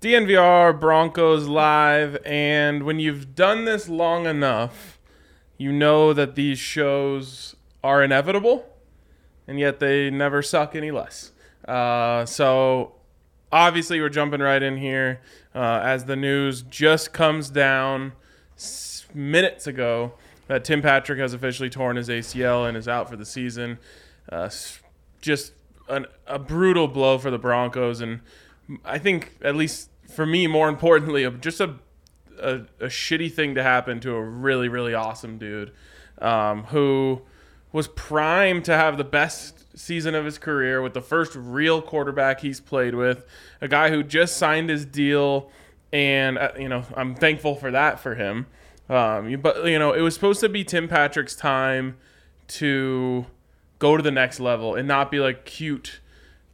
DNVR Broncos live, and when you've done this long enough, you know that these shows are inevitable, and yet they never suck any less. Uh, so obviously, we're jumping right in here uh, as the news just comes down minutes ago that Tim Patrick has officially torn his ACL and is out for the season. Uh, just an, a brutal blow for the Broncos, and I think at least for me, more importantly, just a, a a shitty thing to happen to a really really awesome dude um, who was primed to have the best season of his career with the first real quarterback he's played with, a guy who just signed his deal, and uh, you know I'm thankful for that for him. Um, but you know it was supposed to be Tim Patrick's time to go to the next level and not be like cute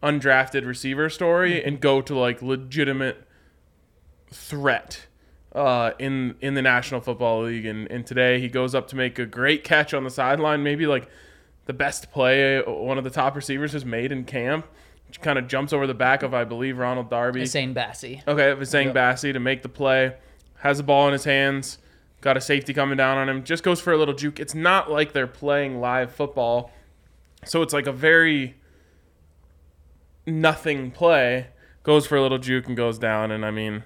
undrafted receiver story and go to like legitimate threat uh, in in the National Football League. And, and today he goes up to make a great catch on the sideline, maybe like the best play one of the top receivers has made in camp. Which kind of jumps over the back of I believe Ronald Darby. Essang Bassey. Okay, Essang Bassey to make the play. Has the ball in his hands. Got a safety coming down on him. Just goes for a little juke. It's not like they're playing live football. So it's like a very nothing play. Goes for a little juke and goes down. And I mean,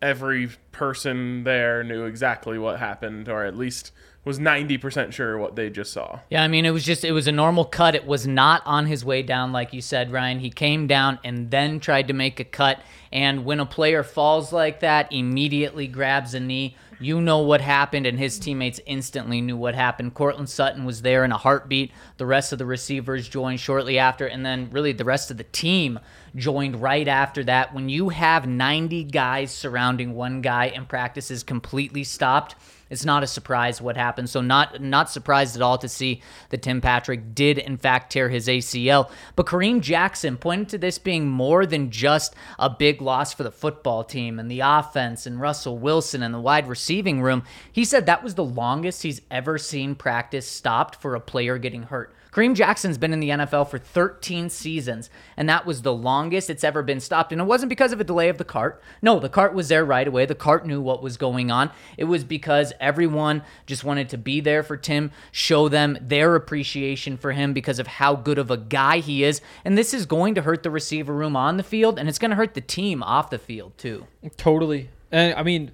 every person there knew exactly what happened, or at least was 90% sure what they just saw. Yeah, I mean, it was just, it was a normal cut. It was not on his way down, like you said, Ryan. He came down and then tried to make a cut. And when a player falls like that, immediately grabs a knee, you know what happened, and his teammates instantly knew what happened. Courtland Sutton was there in a heartbeat. The rest of the receivers joined shortly after, and then really the rest of the team joined right after that. When you have 90 guys surrounding one guy and practice is completely stopped, it's not a surprise what happened. So not not surprised at all to see that Tim Patrick did in fact tear his ACL. But Kareem Jackson pointed to this being more than just a big loss for the football team and the offense and Russell Wilson and the wide receiving room. He said that was the longest he's ever seen practice stopped for a player getting hurt. Kareem Jackson's been in the NFL for 13 seasons, and that was the longest it's ever been stopped. And it wasn't because of a delay of the cart. No, the cart was there right away. The cart knew what was going on. It was because everyone just wanted to be there for Tim, show them their appreciation for him because of how good of a guy he is. And this is going to hurt the receiver room on the field, and it's going to hurt the team off the field, too. Totally. And I mean,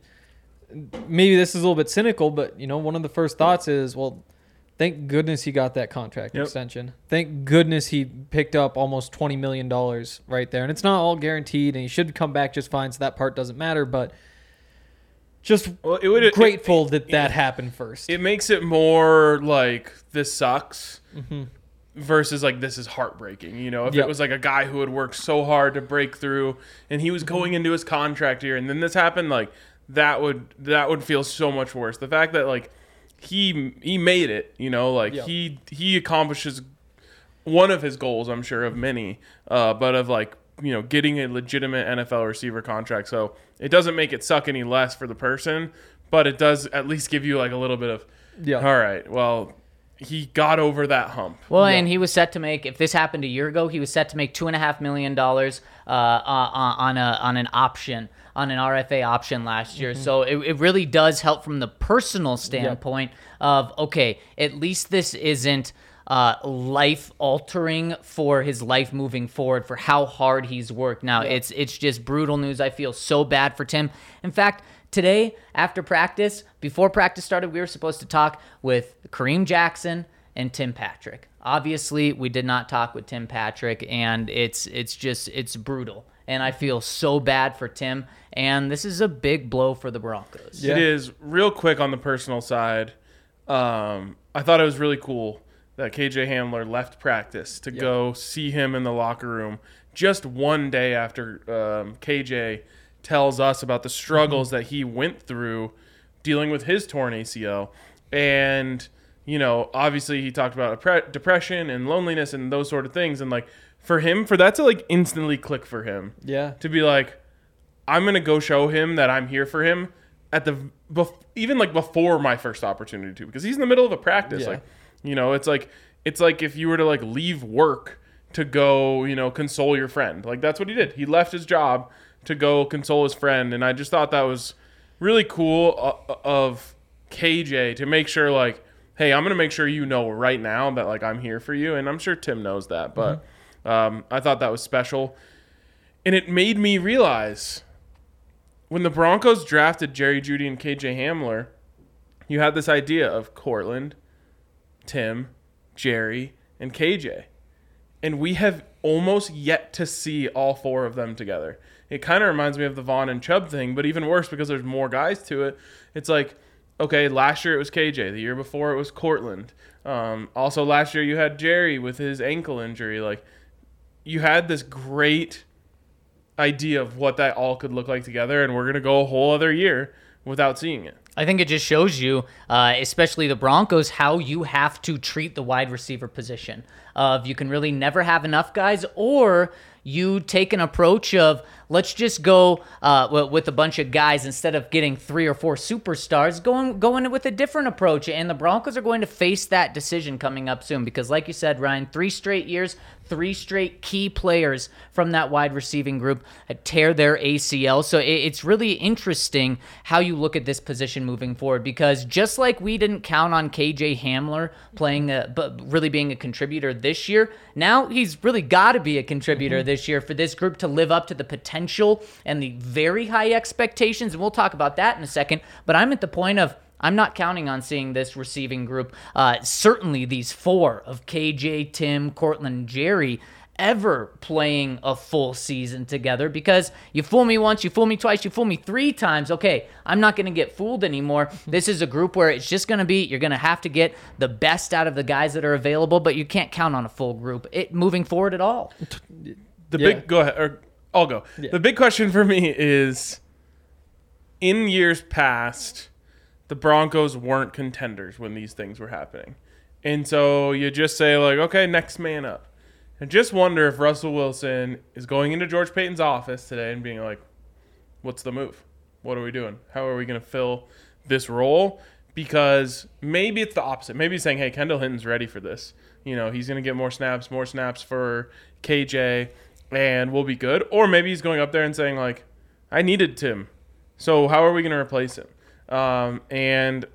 maybe this is a little bit cynical, but you know, one of the first thoughts is, well, thank goodness he got that contract Yep. extension. Thank goodness he picked up almost twenty million dollars right there. And it's not all guaranteed, and he should come back just fine. So that part doesn't matter. But just Well, it would grateful it- that that happened first. it makes it more like this sucks Mm-hmm. versus like this is heartbreaking you know if Yep. it was like a guy who had worked so hard to break through and he was Mm-hmm. going into his contract year and then this happened like that would that would feel so much worse the fact that like he he made it you know like Yep. he he accomplishes one of his goals i'm sure of many uh but of like you know getting a legitimate nfl receiver contract so it doesn't make it suck any less for the person but it does at least give you like a little bit of Yeah. all right well he got over that hump Well, and he was set to make. If this happened a year ago, he was set to make two and a half million dollars uh, uh, on a on an option on an RFA option last year. So it, it really does help from the personal standpoint of okay, at least this isn't uh, life altering for his life moving forward for how hard he's worked. Now it's it's just brutal news. I feel so bad for Tim. In fact. Today, after practice, before practice started, we were supposed to talk with Kareem Jackson and Tim Patrick. Obviously, we did not talk with Tim Patrick, and it's it's just it's brutal. And I feel so bad for Tim. And this is a big blow for the Broncos. Yeah. It is real quick on the personal side. Um, I thought it was really cool that KJ Hamler left practice to go see him in the locker room just one day after um, KJ tells us about the struggles that he went through dealing with his torn ACL. And, you know, obviously he talked about appre- depression and loneliness and those sort of things. And, like, for him, for that to, like, instantly click for him, Yeah. to be like, I'm gonna go show him that I'm here for him at the bef- even like before my first opportunity to because he's in the middle of a practice. Yeah. Like, you know, it's like it's like if you were to like leave work to go, you know, console your friend. Like that's what he did. He left his job to go console his friend, and I just thought that was really cool uh, of KJ to make sure like, hey, I'm gonna make sure you know right now that like I'm here for you, and I'm sure Tim knows that, but. Um, I thought that was special. And it made me realize when the Broncos drafted Jerry Jeudy and KJ Hamler, you had this idea of Courtland, Tim, Jerry, and KJ. And we have almost yet to see all four of them together. It kind of reminds me of the Vaughn and Chubb thing, but even worse because there's more guys to it. It's like, okay, last year it was KJ. The year before it was Courtland. Um, also, last year you had Jerry with his ankle injury. Like, you had this great idea of what that all could look like together, and we're gonna go a whole other year without seeing it. I think it just shows you, uh, especially the Broncos, how you have to treat the wide receiver position. Of you can really never have enough guys, or you take an approach of let's just go uh, with a bunch of guys instead of getting three or four superstars. Going going with a different approach, and the Broncos are going to face that decision coming up soon because, like you said, Ryan, three straight years, three straight key players from that wide receiving group tear their ACL. So it's really interesting how you look at this position moving forward because just like we didn't count on KJ Hamler playing, a, but really being a contributor this year, now he's really got to be a contributor this year for this group to live up to the potential and the very high expectations. And we'll talk about that in a second. But I'm at the point of I'm not counting on seeing this receiving group, uh, certainly these four of KJ, Tim, Courtland, Jerry, ever playing a full season together because you fool me once, you fool me twice, you fool me three times. Okay, I'm not going to get fooled anymore. This is a group where it's just going to be, you're going to have to get the best out of the guys that are available, but you can't count on a full group it moving forward at all. The Yeah. big go ahead or I'll go. The big question for me is in years past, the Broncos weren't contenders when these things were happening. And so you just say like, okay, next man up. And just wonder if Russell Wilson is going into George Paton's office today and being like, what's the move? What are we doing? How are we going to fill this role? Because maybe it's the opposite. Maybe he's saying, hey, Kendall Hinton's ready for this. You know, he's going to get more snaps, more snaps for KJ, and we'll be good. Or maybe he's going up there and saying, like, I needed Tim. So how are we going to replace him? Um, and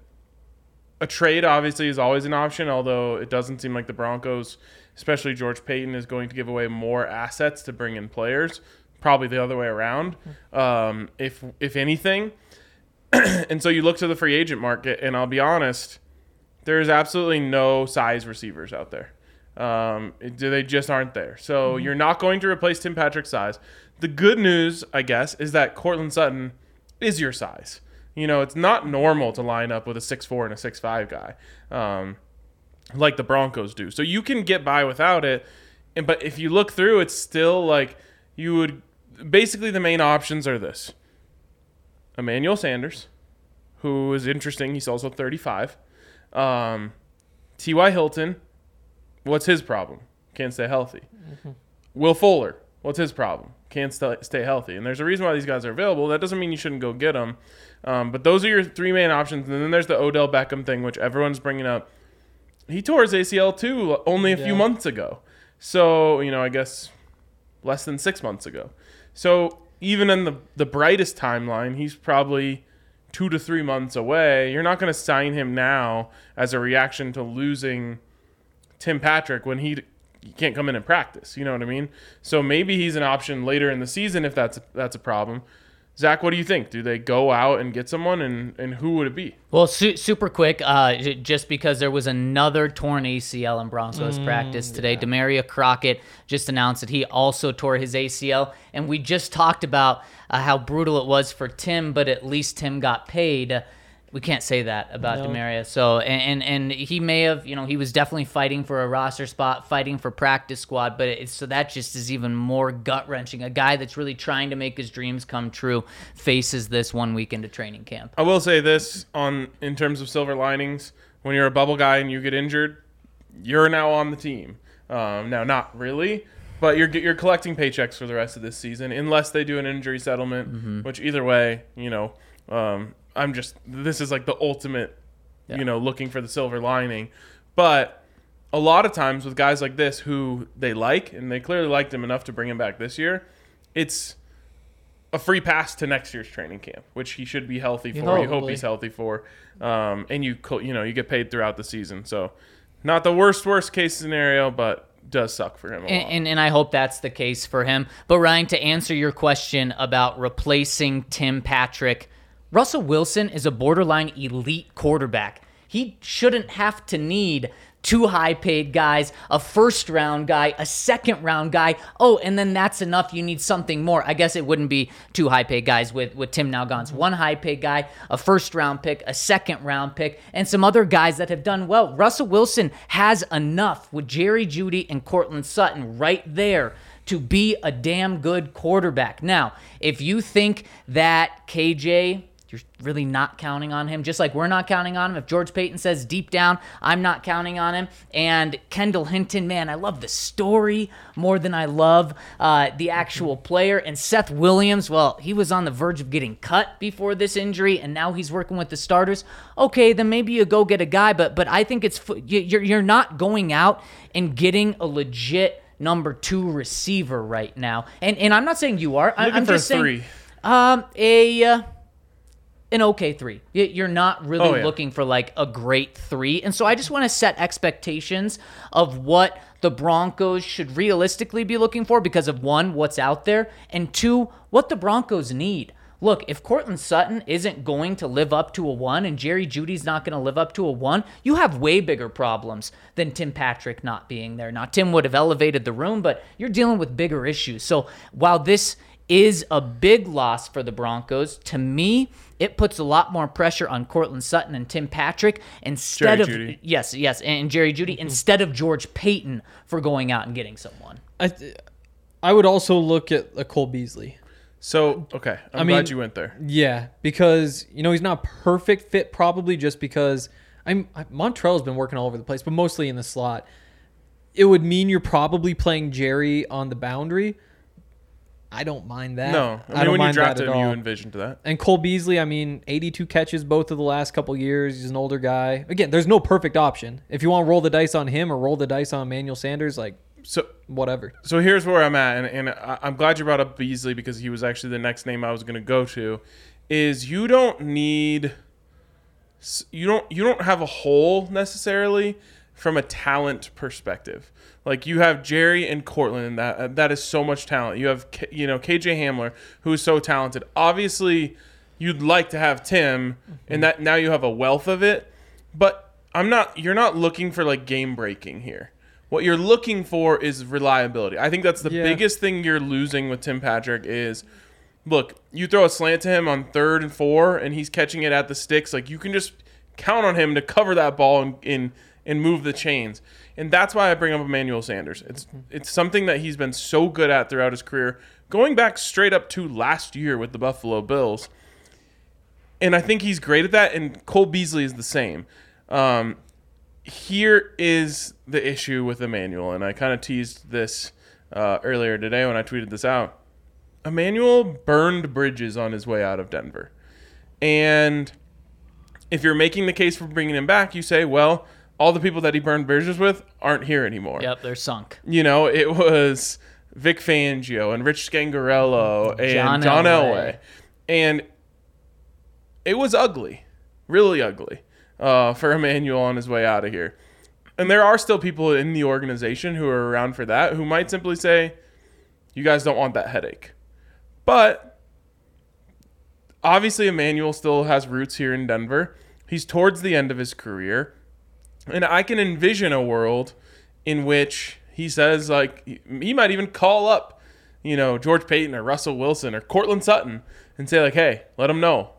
a trade obviously is always an option, although it doesn't seem like the Broncos, especially George Paton, is going to give away more assets to bring in players. Probably the other way around, um, if if anything. and so you look to the free agent market, and I'll be honest, there's absolutely no size receivers out there. Um, they just aren't there. So you're not going to replace Tim Patrick's size. The good news, I guess, is that Courtland Sutton is your size. You know, it's not normal to line up with a 6'4 and a 6'5 guy um, like the Broncos do. So you can get by without it. And But if you look through, it's still like you would basically the main options are this Emmanuel Sanders, who is interesting. He's also 35. Um, T.Y. Hilton, what's his problem? Can't stay healthy. Will Fuller, what's his problem? Can't st- stay healthy. And there's a reason why these guys are available. That doesn't mean you shouldn't go get them. Um, but those are your three main options. And then there's the Odell Beckham thing, which everyone's bringing up. He tore his ACL too only a few months ago. So, you know, I guess less than six months ago. So even in the, the brightest timeline, he's probably two to three months away. You're not going to sign him now as a reaction to losing Tim Patrick when he, he can't come in and practice. You know what I mean? So maybe he's an option later in the season if that's that's a problem. Zach, what do you think? Do they go out and get someone, and, and who would it be? Well, su- super quick, uh, j- just because there was another torn ACL in Broncos practice today. Damarea Crockett just announced that he also tore his ACL, and we just talked about uh, how brutal it was for Tim, but at least Tim got paid. We can't say that about No. Damarea. So and, and and he may have, you know, he was definitely fighting for a roster spot, fighting for practice squad, but it's so that just is even more gut wrenching. A guy that's really trying to make his dreams come true faces this one week into training camp. I will say this on in terms of silver linings: when you're a bubble guy and you get injured, you're now on the team. Um, now, not really, but you're you're collecting paychecks for the rest of this season, unless they do an injury settlement. Which either way, you know, um, I'm just this is like the ultimate, you know, looking for the silver lining. But a lot of times with guys like this who they like and they clearly liked him enough to bring him back this year, it's a free pass to next year's training camp, which he should be healthy for. You hope he's healthy for, um, and you you know you get paid throughout the season. So, not the worst worst case scenario, but does suck for him. A lot. And, and, and I hope that's the case for him. But Ryan, to answer your question about replacing Tim Patrick, Russell Wilson is a borderline elite quarterback. He shouldn't have to need two high paid guys, a first round guy, a second round guy. Oh, and then that's enough. You need something more. I guess it wouldn't be two high paid guys with, with Tim now. One high paid guy, a first round pick, a second round pick, and some other guys that have done well. Russell Wilson has enough with Jerry Jeudy and Courtland Sutton right there to be a damn good quarterback. Now, if you think that KJ you're really not counting on him, just like we're not counting on him. If George Paton says deep down, I'm not counting on him. And Kendall Hinton, man, I love the story more than I love uh, the actual player. And Seth Williams, well, he was on the verge of getting cut before this injury, and now he's working with the starters. Okay, then maybe you go get a guy, but but I think it's you- you're you're not going out and getting a legit number two receiver right now. And and I'm not saying you are. I, Looking I'm for a just saying, three. um, a uh, an okay three. You're not really Oh, yeah. looking for like a great three, and so I just want to set expectations of what the Broncos should realistically be looking for because of one, what's out there, and two, what the Broncos need. Look, if Courtland Sutton isn't going to live up to a one and Jerry Jeudy's not going to live up to a one, you have way bigger problems than Tim Patrick not being there. Now, Tim would have elevated the room, but you're dealing with bigger issues. So while this is a big loss for the Broncos, to me, it puts a lot more pressure on Courtland Sutton and Tim Patrick instead Jerry of Jeudy. yes, yes, and Jerry Jeudy mm-hmm. instead of George Paton for going out and getting someone. I th- I would also look at a Cole Beasley. So okay, I'm I mean- glad you went there. Yeah, because you know he's not a perfect fit, probably just because I'm I- Montrell's been working all over the place, but mostly in the slot. It would mean you're probably playing Jerry on the boundary. I don't mind that. No, I mean don't when you drafted at him, you envisioned that. And Cole Beasley, I mean, 82 catches both of the last couple years. He's an older guy. Again, there's no perfect option. If you want to roll the dice on him or roll the dice on Emmanuel Sanders, like So whatever. so here's where I'm at, and, and I- I'm glad you brought up Beasley because he was actually the next name I was going to go to. Is you don't need you don't you don't have a hole necessarily from a talent perspective. Like you have Jerry and Courtland, and that uh, that is so much talent. You have K, you know KJ Hamler, who is so talented. Obviously, you'd like to have Tim, and that now you have a wealth of it. But I'm not. You're not looking for like game breaking here. What you're looking for is reliability. I think that's the Yeah. biggest thing you're losing with Tim Patrick is look, you throw a slant to him on third and four, and he's catching it at the sticks. Like you can just count on him to cover that ball and and, and move the chains. And that's why I bring up Emmanuel Sanders. It's it's something that he's been so good at throughout his career, going back straight up to last year with the Buffalo Bills. And I think he's great at that. And Cole Beasley is the same. Um, here is the issue with Emmanuel, and I kind of teased this uh, earlier today when I tweeted this out. Emmanuel burned bridges on his way out of Denver. And if you're making the case for bringing him back, you say, well, all the people that he burned bridges with aren't here anymore. Yep, they're sunk. You know, it was Vic Fangio and Rich Scangarello and John John, Elway. Elway. And it was ugly, really ugly uh, for Emmanuel on his way out of here. And there are still people in the organization who are around for that who might simply say, you guys don't want that headache. But obviously, Emmanuel still has roots here in Denver. He's towards the end of his career. And I can envision a world in which he says, like, he might even call up, you know, George Paton or Russell Wilson or Courtland Sutton and say, like, hey, let them know.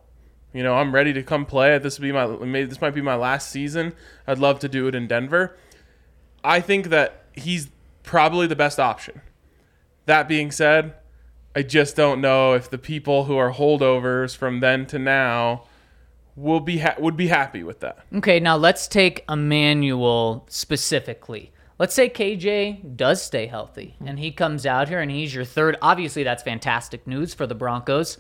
You know, I'm ready to come play. This will be my this might be my last season. I'd love to do it in Denver. I think that he's probably the best option. That being said, I just don't know if the people who are holdovers from then to now will be ha- would be happy with that. Okay, now let's take Emmanuel specifically. Let's say KJ does stay healthy and he comes out here and he's your third. Obviously, that's fantastic news for the Broncos.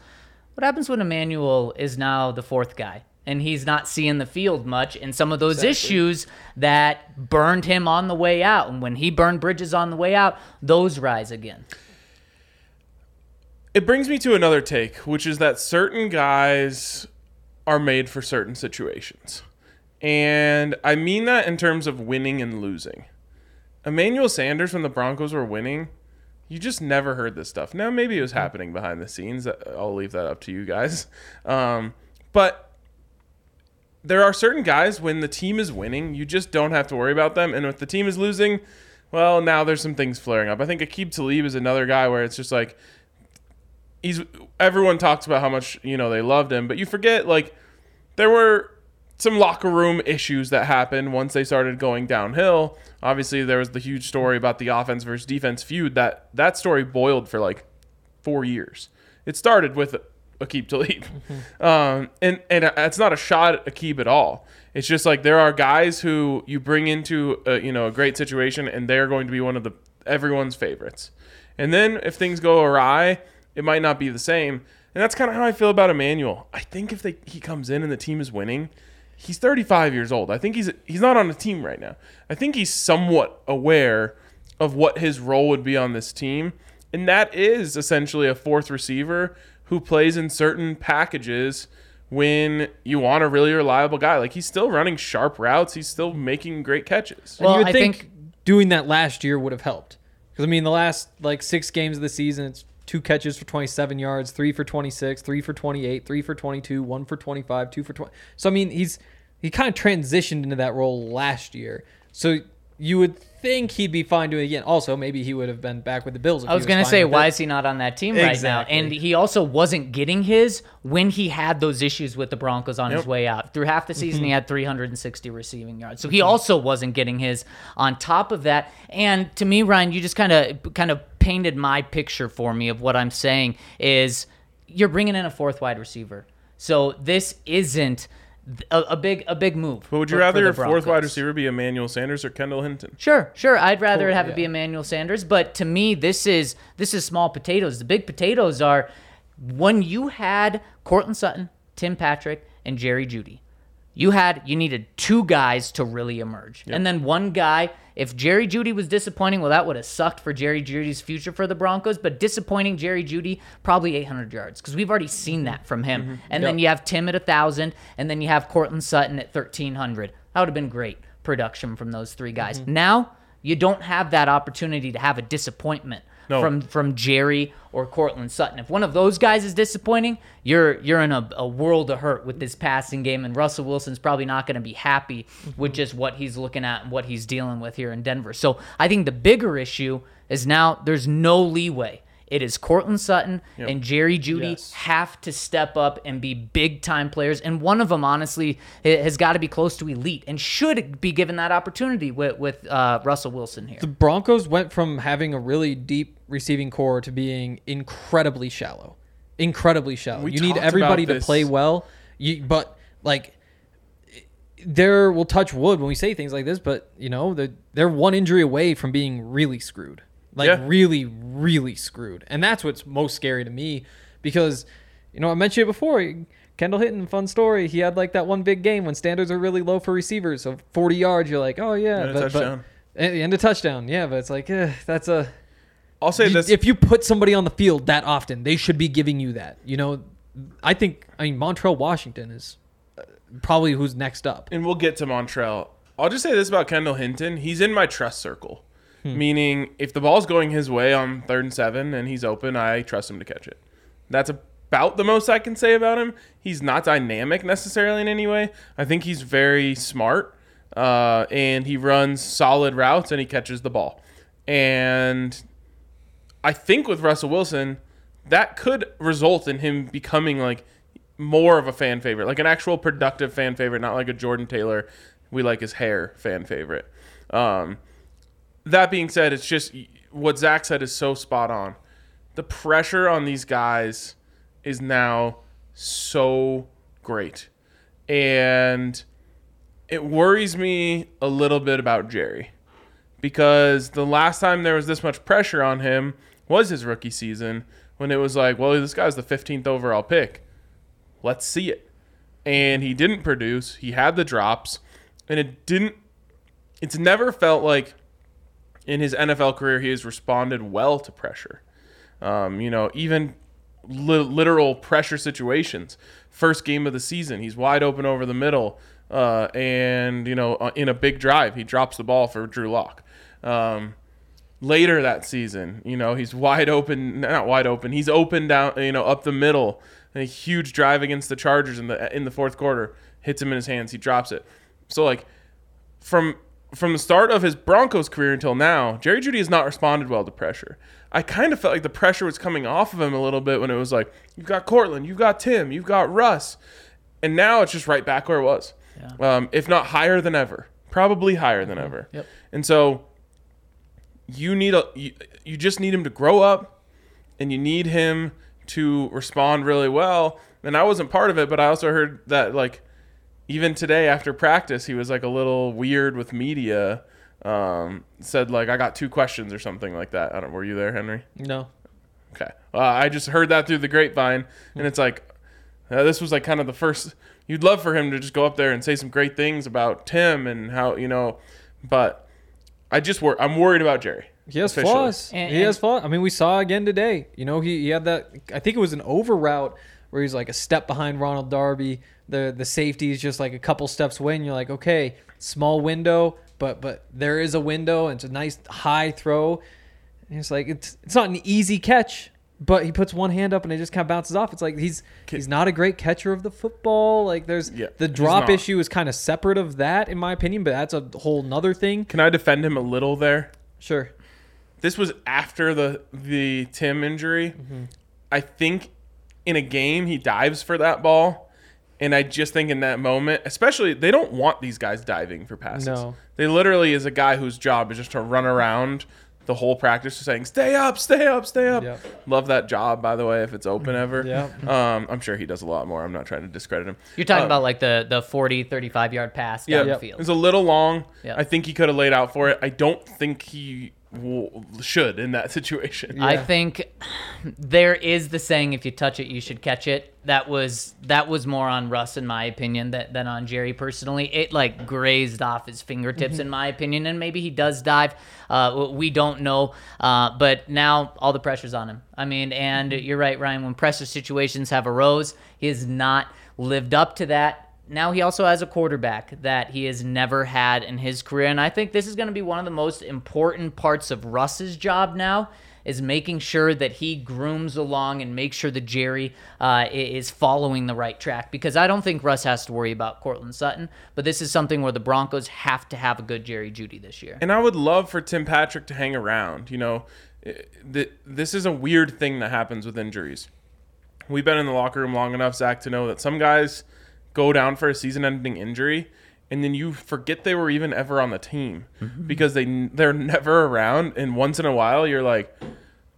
What happens when Emmanuel is now the fourth guy and he's not seeing the field much and some of those issues that burned him on the way out? And when he burned bridges on the way out, those rise again. It brings me to another take, which is that certain guys are made for certain situations. And I mean that in terms of winning and losing. Emmanuel Sanders, when the Broncos were winning, you just never heard this stuff. Now, maybe it was happening behind the scenes. I'll leave that up to you guys. Um, but there are certain guys when the team is winning, you just don't have to worry about them. And if the team is losing, well, now there's some things flaring up. I think Aqib Talib is another guy where it's just like he's everyone talks about how much you know they loved him, but you forget like there were some locker room issues that happened once they started going downhill. Obviously, there was the huge story about the offense versus defense feud. That that story boiled for like four years. It started with Aqib Talib, um, and and it's not a shot at Aqib at all. It's just like there are guys who you bring into a, you know a great situation, and they're going to be one of the everyone's favorites. And then if things go awry, it might not be the same. And that's kind of how I feel about Emmanuel. I think if they, he comes in and the team is winning, he's 35 years old. I think he's he's not on a team right now. I think he's somewhat aware of what his role would be on this team, and that is essentially a fourth receiver who plays in certain packages when you want a really reliable guy. Like he's still running sharp routes, he's still making great catches. And Well, you would I think, think- doing that last year would have helped. Because I mean, the last like six games of the season, it's two catches for 27 yards, three for 26, three for 28, three for 22, one for 25, two for 20. So I mean, he's he kind of transitioned into that role last year. So you would think he'd be fine doing it again. Also, maybe he would have been back with the Bills. If I was going gonna say, why is he not on that team right now? And he also wasn't getting his when he had those issues with the Broncos on his way out. Through half the Mm-hmm. season, he had 360 receiving yards, so he also wasn't getting his. On top of that, and to me, Ryan, you just kind of kind of painted my picture for me of what I'm saying is you're bringing in a fourth wide receiver, so this isn't. A, a big a big move. But would you for- for rather the your fourth wide receiver be Emmanuel Sanders or Kendall Hinton? Sure, sure. I'd rather Totally, have it be Emmanuel Sanders, but to me, this is this is small potatoes. The big potatoes are when you had Courtland Sutton, Tim Patrick, and Jerry Jeudy. You had you needed two guys to really emerge, and then one guy. If Jerry Jeudy was disappointing, well, that would have sucked for Jerry Jeudy's future for the Broncos. But disappointing Jerry Jeudy, probably 800 yards because we've already seen that from him. Mm-hmm. And then you have Tim at a thousand, and then you have Courtland Sutton at 1300. That would have been great production from those three guys. Mm-hmm. Now you don't have that opportunity to have a disappointment No. from from Jerry or Courtland Sutton. If one of those guys is disappointing, you're you're in a, a world of hurt with this passing game, and Russell Wilson's probably not going to be happy with just what he's looking at and what he's dealing with here in Denver. So I think the bigger issue is now there's no leeway. It is Courtland Sutton and Jerry Jeudy Yes. have to step up and be big time players, and one of them honestly has got to be close to elite and should be given that opportunity with with uh, Russell Wilson here. The Broncos went from having a really deep receiving corps to being incredibly shallow. Incredibly shallow. We you need everybody to play well. You, but like there will touch wood when we say things like this, but you know, they're, they're one injury away from being really screwed. Like Yeah. really, really screwed. And that's what's most scary to me because, you know, I mentioned it before. Kendall Hinton, fun story. He had like that one big game when standards are really low for receivers. So 40 yards, you're like, oh yeah. And but, but- touchdown. and, and a touchdown. Yeah, but it's like, eh, that's a. I'll say You- this: if you put somebody on the field that often, they should be giving you that. You know, I think. I mean, Montrell Washington is uh, probably who's next up. and we'll get to Montrell. I'll just say this about Kendall Hinton: he's in my trust circle, meaning if the ball's going his way on third and seven and he's open, I trust him to catch it. That's about the most I can say about him. He's not dynamic necessarily in any way. I think he's very smart, uh, and he runs solid routes and he catches the ball. And I think with Russell Wilson, that could result in him becoming like more of a fan favorite, like an actual productive fan favorite, not like a Jordan Taylor. We like his hair fan favorite. Um, that being said, it's just what Zach said is so spot on. The pressure on these guys is now so great. And it worries me a little bit about Jerry because the last time there was this much pressure on him was his rookie season when it was like, well, this guy's the 15th overall pick. Let's see it. And he didn't produce. He had the drops, and it didn't. It's never felt like in his NFL career he has responded well to pressure. Um, you know, even li- literal pressure situations. First game of the season, he's wide open over the middle, uh, and you know, uh, in a big drive, he drops the ball for Drew Lock. Um, later that season, you know, he's wide open, not wide open. He's open down, you know, up the middle. A huge drive against the Chargers in the in the fourth quarter hits him in his hands. He drops it. So like from from the start of his Broncos career until now, Jerry Jeudy has not responded well to pressure. I kind of felt like the pressure was coming off of him a little bit when it was like, you've got Courtland, you've got Tim, you've got Russ. And now it's just right back where it was. Yeah. Um, if not higher than ever. Probably higher than ever. Yep. And so you need a you, you just need him to grow up and you need him to respond really well. And I wasn't part of it, but I also heard that like even today after practice he was like a little weird with media. Um, said like I got two questions or something like that. I don't. Were you there, Henry? No. Okay. Uh, I just heard that through the grapevine, and it's like uh, this was like kind of the first. You'd love for him to just go up there and say some great things about Tim and how you know, but I just wor- I'm worried about Jerry. He has officially. flaws. And- he has and- flaws. I mean, we saw again today. You know, he, he had that. I think it was an over route where he's like a step behind Ronald Darby. The the safety is just like a couple steps away, and you're like, okay, small window, but but there is a window, and it's a nice high throw. And it's like it's it's not an easy catch, but he puts one hand up and it just kind of bounces off. It's like he's he's not a great catcher of the football. Like there's Yeah, the drop issue is kind of separate of that, in my opinion, but that's a whole nother thing. Can I defend him a little there? Sure. This was after the the Tim injury. Mm-hmm. I think in a game he dives for that ball, and I just think in that moment, especially they don't want these guys diving for passes. No. They literally is a guy whose job is just to run around the whole practice, just saying "Stay up, stay up, stay up." Yep. Love that job, by the way, if it's open ever. Yep. Um, I'm sure he does a lot more. I'm not trying to discredit him. You're talking Um, about like the the 40, 35 yard pass yeah, down the it field. was a little long. Yeah. I think he could have laid out for it. I don't think he w- should in that situation. I think there is the saying if you touch it you should catch it. That was that was more on Russ in my opinion that, than on Jerry personally. It like grazed off his fingertips Mm-hmm. in my opinion and maybe he does dive. Uh, we don't know. Uh, but now all the pressure's on him. I mean, and Mm-hmm. you're right Ryan when pressure situations have arose, he has not lived up to that now he also has a quarterback that he has never had in his career and i think this is going to be one of the most important parts of russ's job now is making sure that he grooms along and make sure that jerry uh, is following the right track because i don't think russ has to worry about Courtland sutton but this is something where the broncos have to have a good jerry jeudy this year And I would love for Tim Patrick to hang around. You know, this is a weird thing that happens with injuries. We've been in the locker room long enough, Zach, to know that some guys go down for a season-ending injury, and then you forget they were even ever on the team because they they're never around. And once in a while, you're like,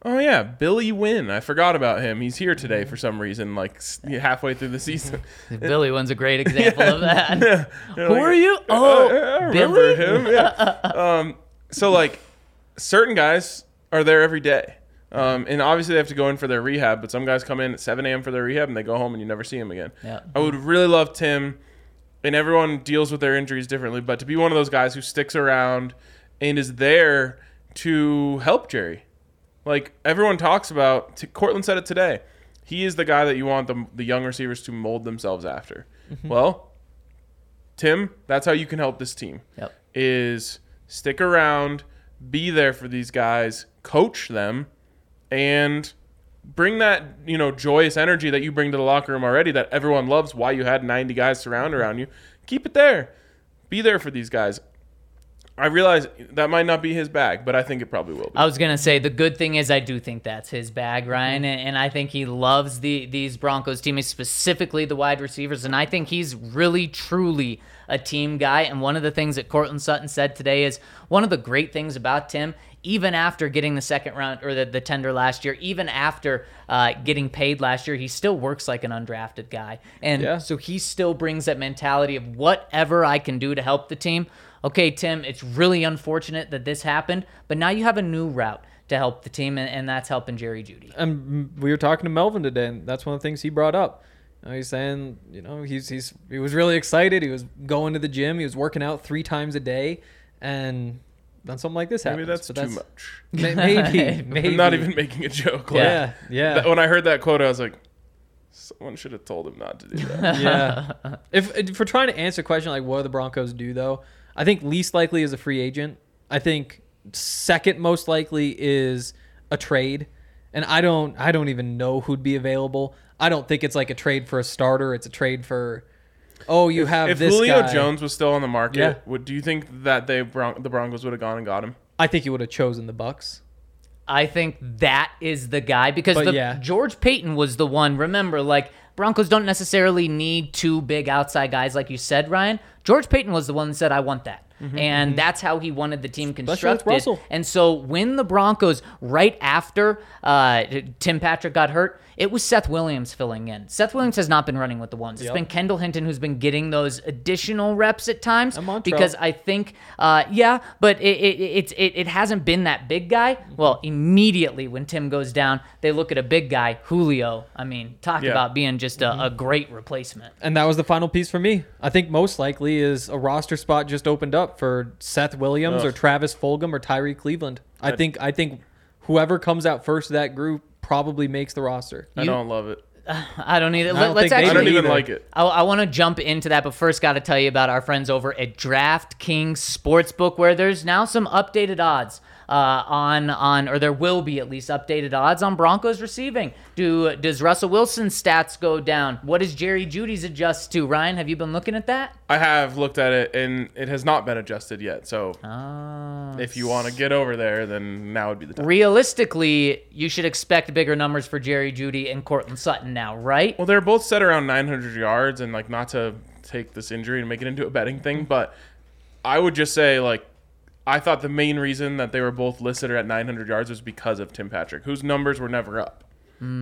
"Oh yeah, Billy Winn. I forgot about him. He's here today for some reason, like halfway through the season." billy one's a great example of that You're who like, are you "Uh, oh I remember billy him. Yeah. um, so like, certain guys are there every day. Um, and obviously they have to go in for their rehab, but some guys come in at 7 a.m. for their rehab and they go home and you never see them again. Yeah. I would really love Tim, and everyone deals with their injuries differently, but to be one of those guys who sticks around and is there to help Jerry. Like everyone talks about, t- Courtland said it today. He is the guy that you want the, the young receivers to mold themselves after. Well, Tim, that's how you can help this team yep is stick around, be there for these guys, coach them, and bring that you know joyous energy that you bring to the locker room already that everyone loves. Why you had 90 guys surround around you, keep it there. Be there for these guys. I realize that might not be his bag, but I think it probably will be. I was gonna say the good thing is I do think that's his bag, Ryan, and, and I think he loves the these Broncos teammates, specifically the wide receivers, and I think he's really truly a team guy. And one of the things that Courtland Sutton said today is one of the great things about Tim, even after getting the second round or the, the tender last year, even after uh, getting paid last year, he still works like an undrafted guy, and Yeah. so he still brings that mentality of whatever I can do to help the team. Okay, Tim, it's really unfortunate that this happened, but now you have a new route to help the team, and, and that's helping Jerry Jeudy. And we were talking to Melvin today, and that's one of the things he brought up. You know, he's saying, you know, he's he's he was really excited. He was going to the gym. He was working out three times a day, and then something like this happened. Maybe happens. that's too much. Maybe, maybe. I'm not even making a joke. Like, Yeah, yeah. that- when I heard that quote, I was like, someone should have told him not to do that. yeah. If, if we're trying to answer a question like what do the Broncos do though, I think least likely is a free agent. I think second most likely is a trade. And I don't I don't even know who'd be available. I don't think it's like a trade for a starter. It's a trade for oh you have if this Julio guy. Jones was still on the market, Yeah. would do you think that they Bron- the Broncos would have gone and got him? I think you would have chosen the Bucks. I think that is the guy because But the, yeah. George Paton was the one. Remember, like Broncos don't necessarily need two big outside guys, like you said, Ryan. George Paton was the one that said, "I want that," and that's how he wanted the team with constructed. Russell. And so when the Broncos, right after uh, Tim Patrick got hurt, it was Seth Williams filling in. Seth Williams has not been running with the ones. It's Yep. been Kendall Hinton who's been getting those additional reps at times And because I think, uh, yeah, but it it, it it it hasn't been that big guy. Well, immediately when Tim goes down, they look at a big guy, Julio. I mean, talk Yeah. about being just a, Mm-hmm. a great replacement. And that was the final piece for me. I think most likely is a roster spot just opened up for Seth Williams or Travis Fulgham or Tyree Cleveland. I think I think whoever comes out first of that group probably makes the roster. I don't love it. I don't either. I Let, don't let's think they I actually. don't even either. like it. I, I want to jump into that, but first, got to tell you about our friends over at DraftKings Sportsbook, where there's now some updated odds uh, on on, or there will be at least updated odds on Broncos receiving. Do does Russell Wilson's stats go down? What does Jerry Jeudy's adjust to? Ryan, have you been looking at that? I have looked at it and it has not been adjusted yet. So Uh, if you want to get over there, then now would be the time. realistically, you should expect bigger numbers for Jerry Judy and Courtland Sutton now, right? Well, they're both set around 900 yards, and like not to take this injury and make it into a betting thing, but I would just say like I thought the main reason that they were both listed at 900 yards was because of Tim Patrick, whose numbers were never up.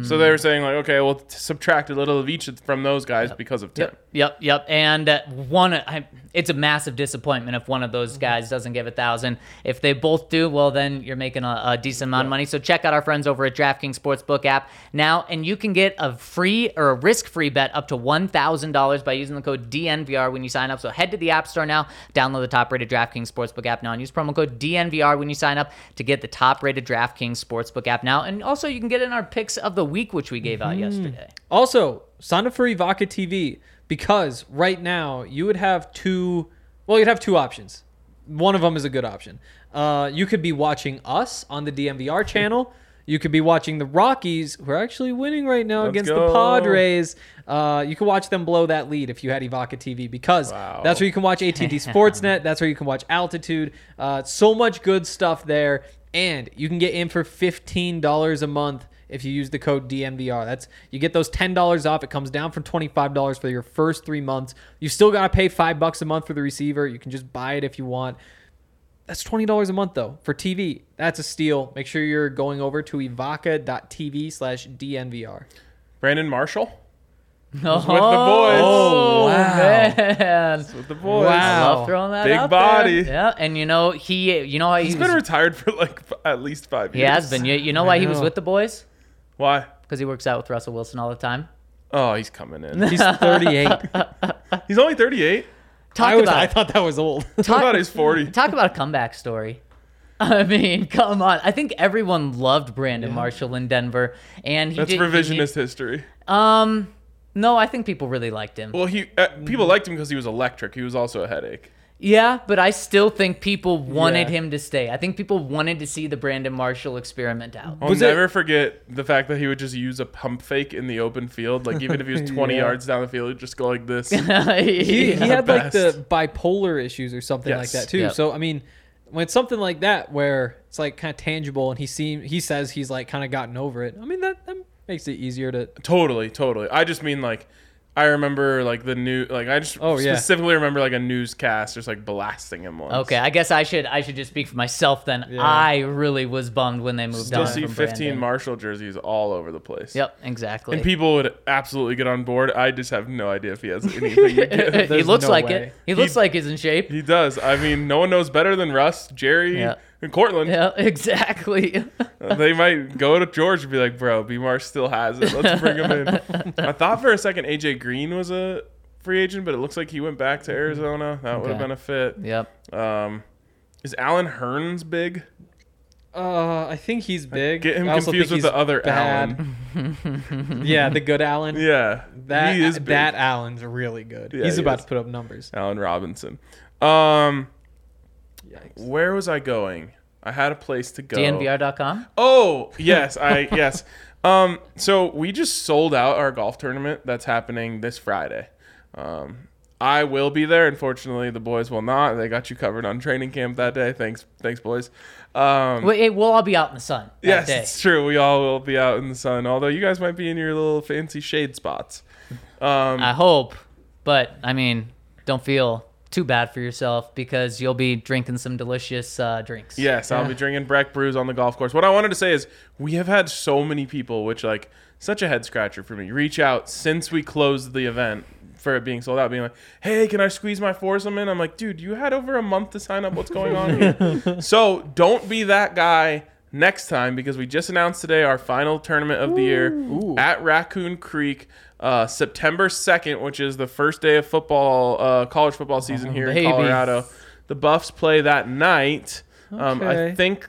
So they were saying like, okay, we'll subtract a little of each from those guys because of Tim. Yep, yep, yep. And uh, one, I, it's a massive disappointment if one of those guys doesn't give a thousand. If they both do, well, then you're making a, a decent amount of money. So check out our friends over at DraftKings Sportsbook app now, and you can get a free or a risk-free bet up to one thousand dollars by using the code DNVR when you sign up. So head to the App Store now, download the top-rated DraftKings Sportsbook app now, and use promo code DNVR when you sign up to get the top-rated DraftKings Sportsbook app now. And also, you can get in our picks of the week, which we gave out yesterday. Also, sign up for Evoca TV because right now you would have two. Well, you'd have two options. One of them is a good option. Uh, you could be watching us on the DNVR channel. You could be watching the Rockies, who are actually winning right now Let's against go. the Padres. Uh, you can watch them blow that lead if you had Evoca TV because Wow. that's where you can watch AT&T Sportsnet. That's where you can watch Altitude. Uh, so much good stuff there, and you can get in for fifteen dollars a month if you use the code DNVR. That's you get those ten dollars off. It comes down from twenty five dollars for your first three months. You still gotta pay five bucks a month for the receiver. You can just buy it if you want. That's twenty dollars a month though for TV. That's a steal. Make sure you're going over to evoca.tv slash DNVR. Brandon Marshall Oh, with the boys. Oh, oh wow. man. with the boys. Wow. I love throwing that Big out body. There. Yeah, and you know he, you know how he He's was, been retired for like f- at least five years. he years. has been. You, you know why he was with the boys? Why? Because he works out with Russell Wilson all the time. Oh, he's coming in. He's thirty eight. he's only 38. Talk I was about I thought that was old. Talk, about his 40. talk about a comeback story. I mean, come on. I think everyone loved Brandon Marshall in Denver, and he That's did, he- revisionist history. um, no, I think people really liked him. Well, he uh, people liked him because he was electric. He was also a headache. Yeah, but I still think people wanted Yeah. him to stay. I think people wanted to see the Brandon Marshall experiment out. I'll Was it- never forget the fact that he would just use a pump fake in the open field. Like even if he was 20 Yeah. yards down the field, he'd just go like this. He, he Yeah. had like the bipolar issues or something like that too. Yep. So I mean, when it's something like that where it's like kind of tangible and he seem he says he's like kind of gotten over it. I mean that, that makes it easier to. Totally, totally. I just mean like I remember like the new like I just Oh, yeah. specifically remember like a newscast just like blasting him once. Okay, I guess I should I should just speak for myself then. Yeah. I really was bummed when they moved Still on. see from 15 Brandon. Marshall jerseys all over the place. Yep, exactly. And people would absolutely get on board. I just have no idea if he has anything he looks no like way. it. He looks like he's in shape. He does. I mean, no one knows better than Russ, Jerry, Yeah. And Courtland. Yeah, exactly. They might go to George and be like, "Bro, B Marsh still has it. Let's bring him in." I thought for a second AJ Green was a free agent, but it looks like he went back to Arizona. That would have been a fit. yep. Um, is Allen Hurns big? Uh, I think he's big. Get him I also confused with the other bad. yeah, the good Allen. Yeah, That he is big. that Allen's really good. Yeah, he's he about is. to put up numbers. Allen Robinson. Um, Yikes. where was I going? I had a place to go. DNVR.com. Oh yes, I yes. Um, so we just sold out our golf tournament that's happening this Friday. Um, I will be there. Unfortunately, the boys will not. They got you covered on training camp that day. Thanks, thanks, boys. Um, Wait, we'll all be out in the sun that yes, day. it's true. We all will be out in the sun. Although you guys might be in your little fancy shade spots. Um, I hope, but I mean, don't feel too bad for yourself because you'll be drinking some delicious uh, drinks. Yes, I'll be drinking Breck brews on the golf course. What I wanted to say is we have had so many people, which like such a head scratcher for me, reach out since we closed the event for it being sold out, being like, "Hey, can I squeeze my foursome in?" I'm like, "Dude, you had over a month to sign up. What's going on here?" so don't be that guy next time because we just announced today our final tournament of the year at Raccoon Creek. Uh, September 2nd, which is the first day of football, uh, college football season here baby. in Colorado. The Buffs play that night. Um, I think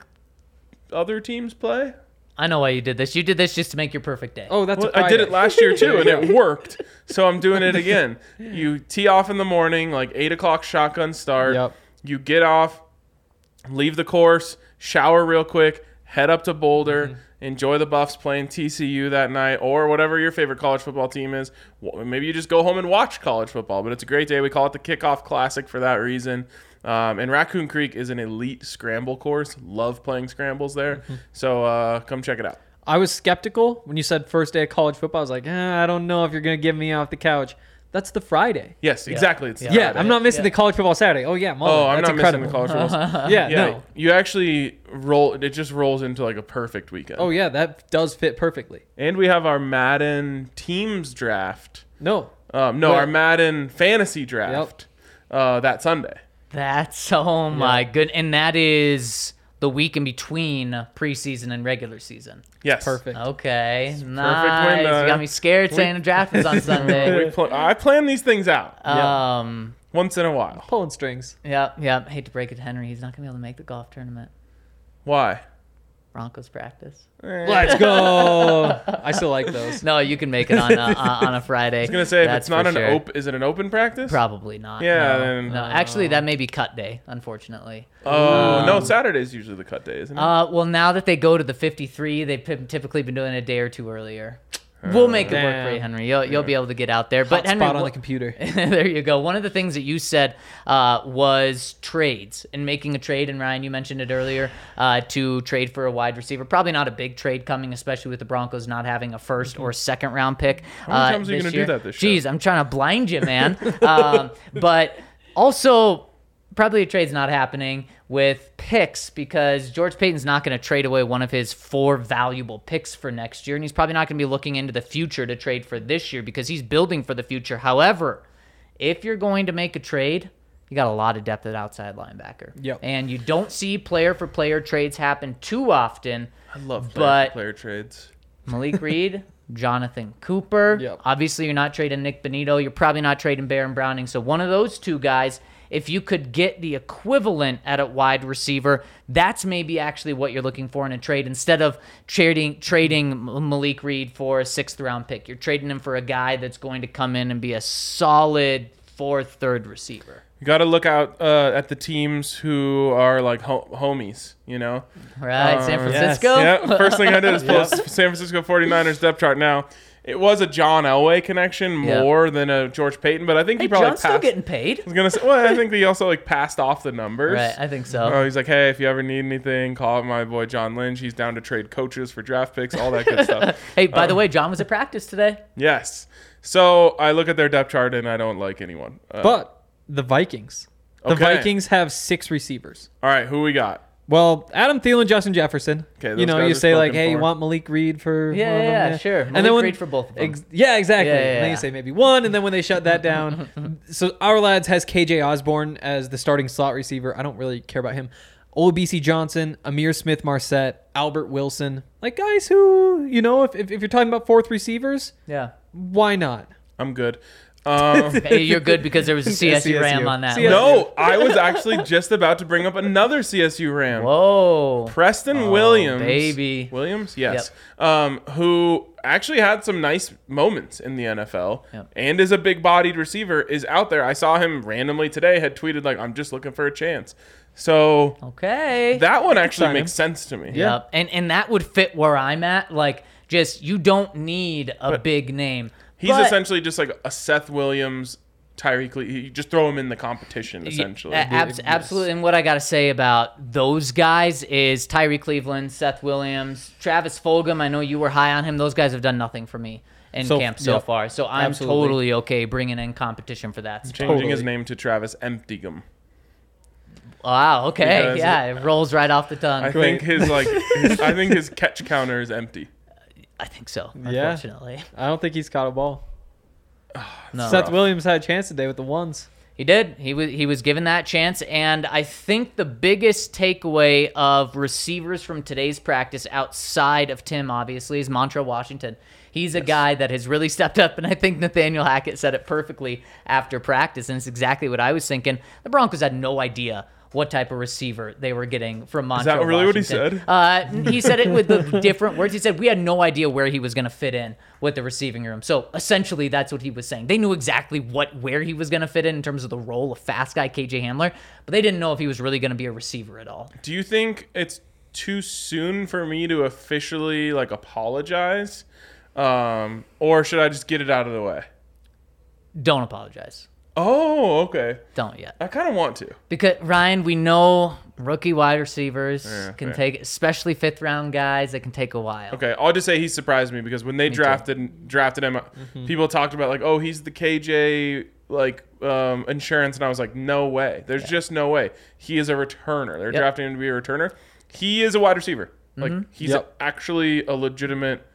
other teams play. I know why you did this. You did this just to make your perfect day. Oh, that's Well, a I did it last year too, and it worked. So I'm doing it again. You tee off in the morning, like eight o'clock shotgun start. Yep. You get off, leave the course, shower real quick, head up to Boulder, Mm-hmm. Enjoy the Buffs playing TCU that night, or whatever your favorite college football team is. Maybe you just go home and watch college football, but it's a great day. We call it the Kickoff Classic for that reason. Um, and Raccoon Creek is an elite scramble course. Love playing scrambles there. Mm-hmm. So uh, come check it out. I was skeptical when you said first day of college football. I was like, eh, I don't know if you're gonna get me off the couch. That's the Friday. Yes, exactly. It's Yeah. the Yeah, Friday. I'm not missing Yeah. the college football Saturday. Oh yeah, Mullen, Oh, I'm that's not incredible. missing the college rules. Yeah, yeah, no. you actually roll. It just rolls into like a perfect weekend. Oh yeah, that does fit perfectly. and we have our Madden teams draft. No, Um, no, Well- our Madden fantasy draft uh, that Sunday. That's oh my good, and that is the week in between preseason and regular season. Yes, perfect. Okay, nice. window. You got me scared saying the draft is on We Sunday. pl- I plan these things out um, once in a while. Pulling strings. yeah, yeah. Hate to break it to Henry, he's not gonna be able to make the golf tournament. Why? Broncos practice. Let's go. I still like those. No, you can make it on a, on a Friday. I was gonna say if That's it's not for an sure. open, is it an open practice? Probably not. Yeah, No, then- no. Actually, that may be cut day. Unfortunately. Oh no, Saturday's usually the cut day, isn't it? Uh, well, now that they go to the 53, they've p- typically been doing it a day or two earlier. We'll make it work for you, Henry. You'll, you'll be able to get out there. But Hot Henry, spot on wha- the computer. there you go. One of the things that you said uh, was trades and making a trade. And Ryan, you mentioned it earlier uh, to trade for a wide receiver. Probably not a big trade coming, especially with the Broncos not having a 1st or second round pick. How many uh, times are you this gonna do year. that this year? Jeez, I'm trying to blind you, man. um, but also, probably a trade's not happening with picks because George Paton's not going to trade away one of his four valuable picks for next year, and he's probably not going to be looking into the future to trade for this year because he's building for the future. However, if you're going to make a trade, you got a lot of depth at outside linebacker. Yep. And you don't see player for player trades happen too often. I love but- player, player trades. Malik Reed, Jonathan Cooper. Yep. Obviously, you're not trading Nik Bonitto. You're probably not trading Baron Browning. So one of those two guys, if you could get the equivalent at a wide receiver, that's maybe actually what you're looking for in a trade. Instead of trading trading Malik Reed for a sixth round pick, you're trading him for a guy that's going to come in and be a solid fourth, third receiver. You got to look out uh, at the teams who are like ho- homies, you know? Right, San Uh, Francisco. Yeah, first thing I did is pull up San Francisco 49ers depth chart now. It was a John Elway connection Yeah. more than a George Paton, but I think Hey, he probably John's passed. still getting paid. I was gonna say, well, I think he also like passed off the numbers. Right, I think so. Oh, he's like, hey, if you ever need anything, call my boy John Lynch. He's down to trade coaches for draft picks, all that good stuff. Hey, by Uh, the way, John was at practice today. Yes. So I look at their depth chart and I don't like anyone. Uh, But the Vikings. The Okay. Vikings have six receivers. all right, who we got? Well, Adam Thielen, Justin Jefferson. Okay, you know, guys you are say like, spoken "Hey, you want Malik Reed for?" Yeah, one of them? yeah, sure. And Malik then when, Reed for both of them. Ex- yeah, exactly. Yeah, yeah, And then yeah. you say maybe one, and then when they shut that down, so our lads has KJ Osborne as the starting slot receiver. I don't really care about him. OBC Johnson, Ihmir Smith Marsette, Albert Wilson, like guys who you know, if, if, if you're talking about fourth receivers, Yeah. why not? I'm good. Um, Hey, you're good because there was a CSU, CSU. Ram on that. CSU. no, I was actually just about to bring up another CSU Ram. Whoa. Preston Williams. Oh, baby. Williams, yes. Um, who actually had some nice moments in the NFL Yep. and is a big bodied receiver, is out there. I saw him randomly today, had tweeted, like, I'm just looking for a chance. So Okay. that one actually sign makes sense to me. Yep. And and that would fit where I'm at. Like, just you don't need a big name. He's But- essentially just like a Seth Williams, Tyreek Lee. You just throw him in the competition, essentially. Yeah, abs- absolutely. And what I got to say about those guys is Tyrie Cleveland, Seth Williams, Travis Fulgham. I know you were high on him. Those guys have done nothing for me in So- camp so yep. far. So I'm Absolutely. totally okay bringing in competition for that. spot. Changing his name to Travis Emptigum. Wow. Okay. Because- yeah, it rolls right off the tongue. I I, think his like, his, I think his catch counter is empty. Think so. Yeah. I don't think he's caught a ball. no. Seth Williams had a chance today with the ones. He did. He was he was given that chance, and I think the biggest takeaway of receivers from today's practice, outside of Tim, obviously, is Montrell Washington. He's a guy that has really stepped up, and I think Nathaniel Hackett said it perfectly after practice, and it's exactly what I was thinking. The Broncos had no idea what type of receiver they were getting from Montrell. that really what he said? Uh, he said it with the different words. He said we had no idea where he was going to fit in with the receiving room. So essentially, that's what he was saying. They knew exactly what where he was going to fit in in terms of the role of fast guy KJ Hamler, but they didn't know if he was really going to be a receiver at all. Do you think it's too soon for me to officially like apologize, um, or should I just get it out of the way? Don't apologize. Oh, okay. Don't yet. I kind of want to. Because Ryan, we know rookie wide receivers Yeah, can fair. take, especially fifth round guys, that can take a while. Okay, I'll just say he surprised me because when they too. drafted drafted him, people talked about like, oh, he's the KJ like um, insurance, and I was like, no way. There's just no way. He is a returner. They're Yep. drafting him to be a returner. He is a wide receiver. Like he's Yep. actually a legitimate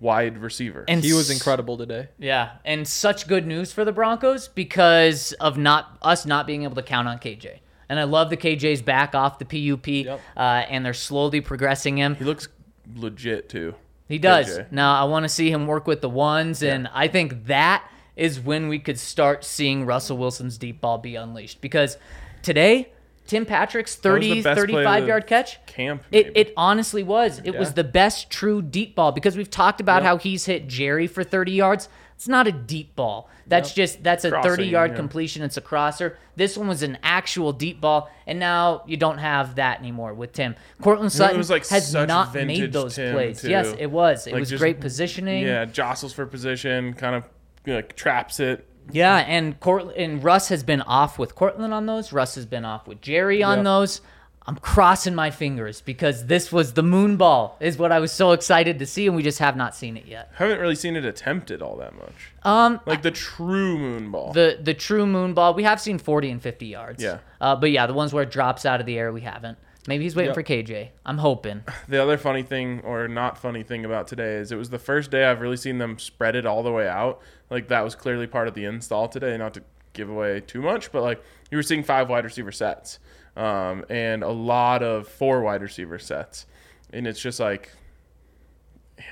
wide receiver. And He was incredible today. Yeah, and such good news for the Broncos because of not us not being able to count on KJ. And I love the KJ's back off the PUP, Yep. uh, and they're slowly progressing him. he looks legit too. He does. KJ. Now I want to see him work with the ones, and I think that is when we could start seeing Russell Wilson's deep ball be unleashed. Because today, Tim Patrick's was 30, the best play of 35 yard catch. camp, It, maybe. it honestly was. It was the best true deep ball because we've talked about how he's hit Jerry for 30 yards. It's not a deep ball. That's just that's a Crossing, 30 yard yeah. completion. It's a crosser. This one was an actual deep ball, and now you don't have that anymore with Tim. Courtland Sutton like, has not made those Tim, plays. too. Yes, it was. It Like, was just- great positioning. Yeah, jostles for position, kind of like traps it. Yeah, and Court and Russ has been off with Courtland on those. Russ has been off with Jerry on Yep. those. I'm crossing my fingers because this was the moon ball, is what I was so excited to see, and we just have not seen it yet. Haven't really seen it attempted all that much. Um, Like the true moon ball. the the true moon ball, we have seen 40 and 50 yards. Yeah. Uh, but yeah, the ones where it drops out of the air, we haven't. Maybe he's waiting Yep. for KJ. I'm hoping. The other funny thing, or not funny thing about today, is it was the first day I've really seen them spread it all the way out. Like that was clearly part of the install today. Not to give away too much, but like you were seeing five wide receiver sets, um, and a lot of four wide receiver sets, and it's just like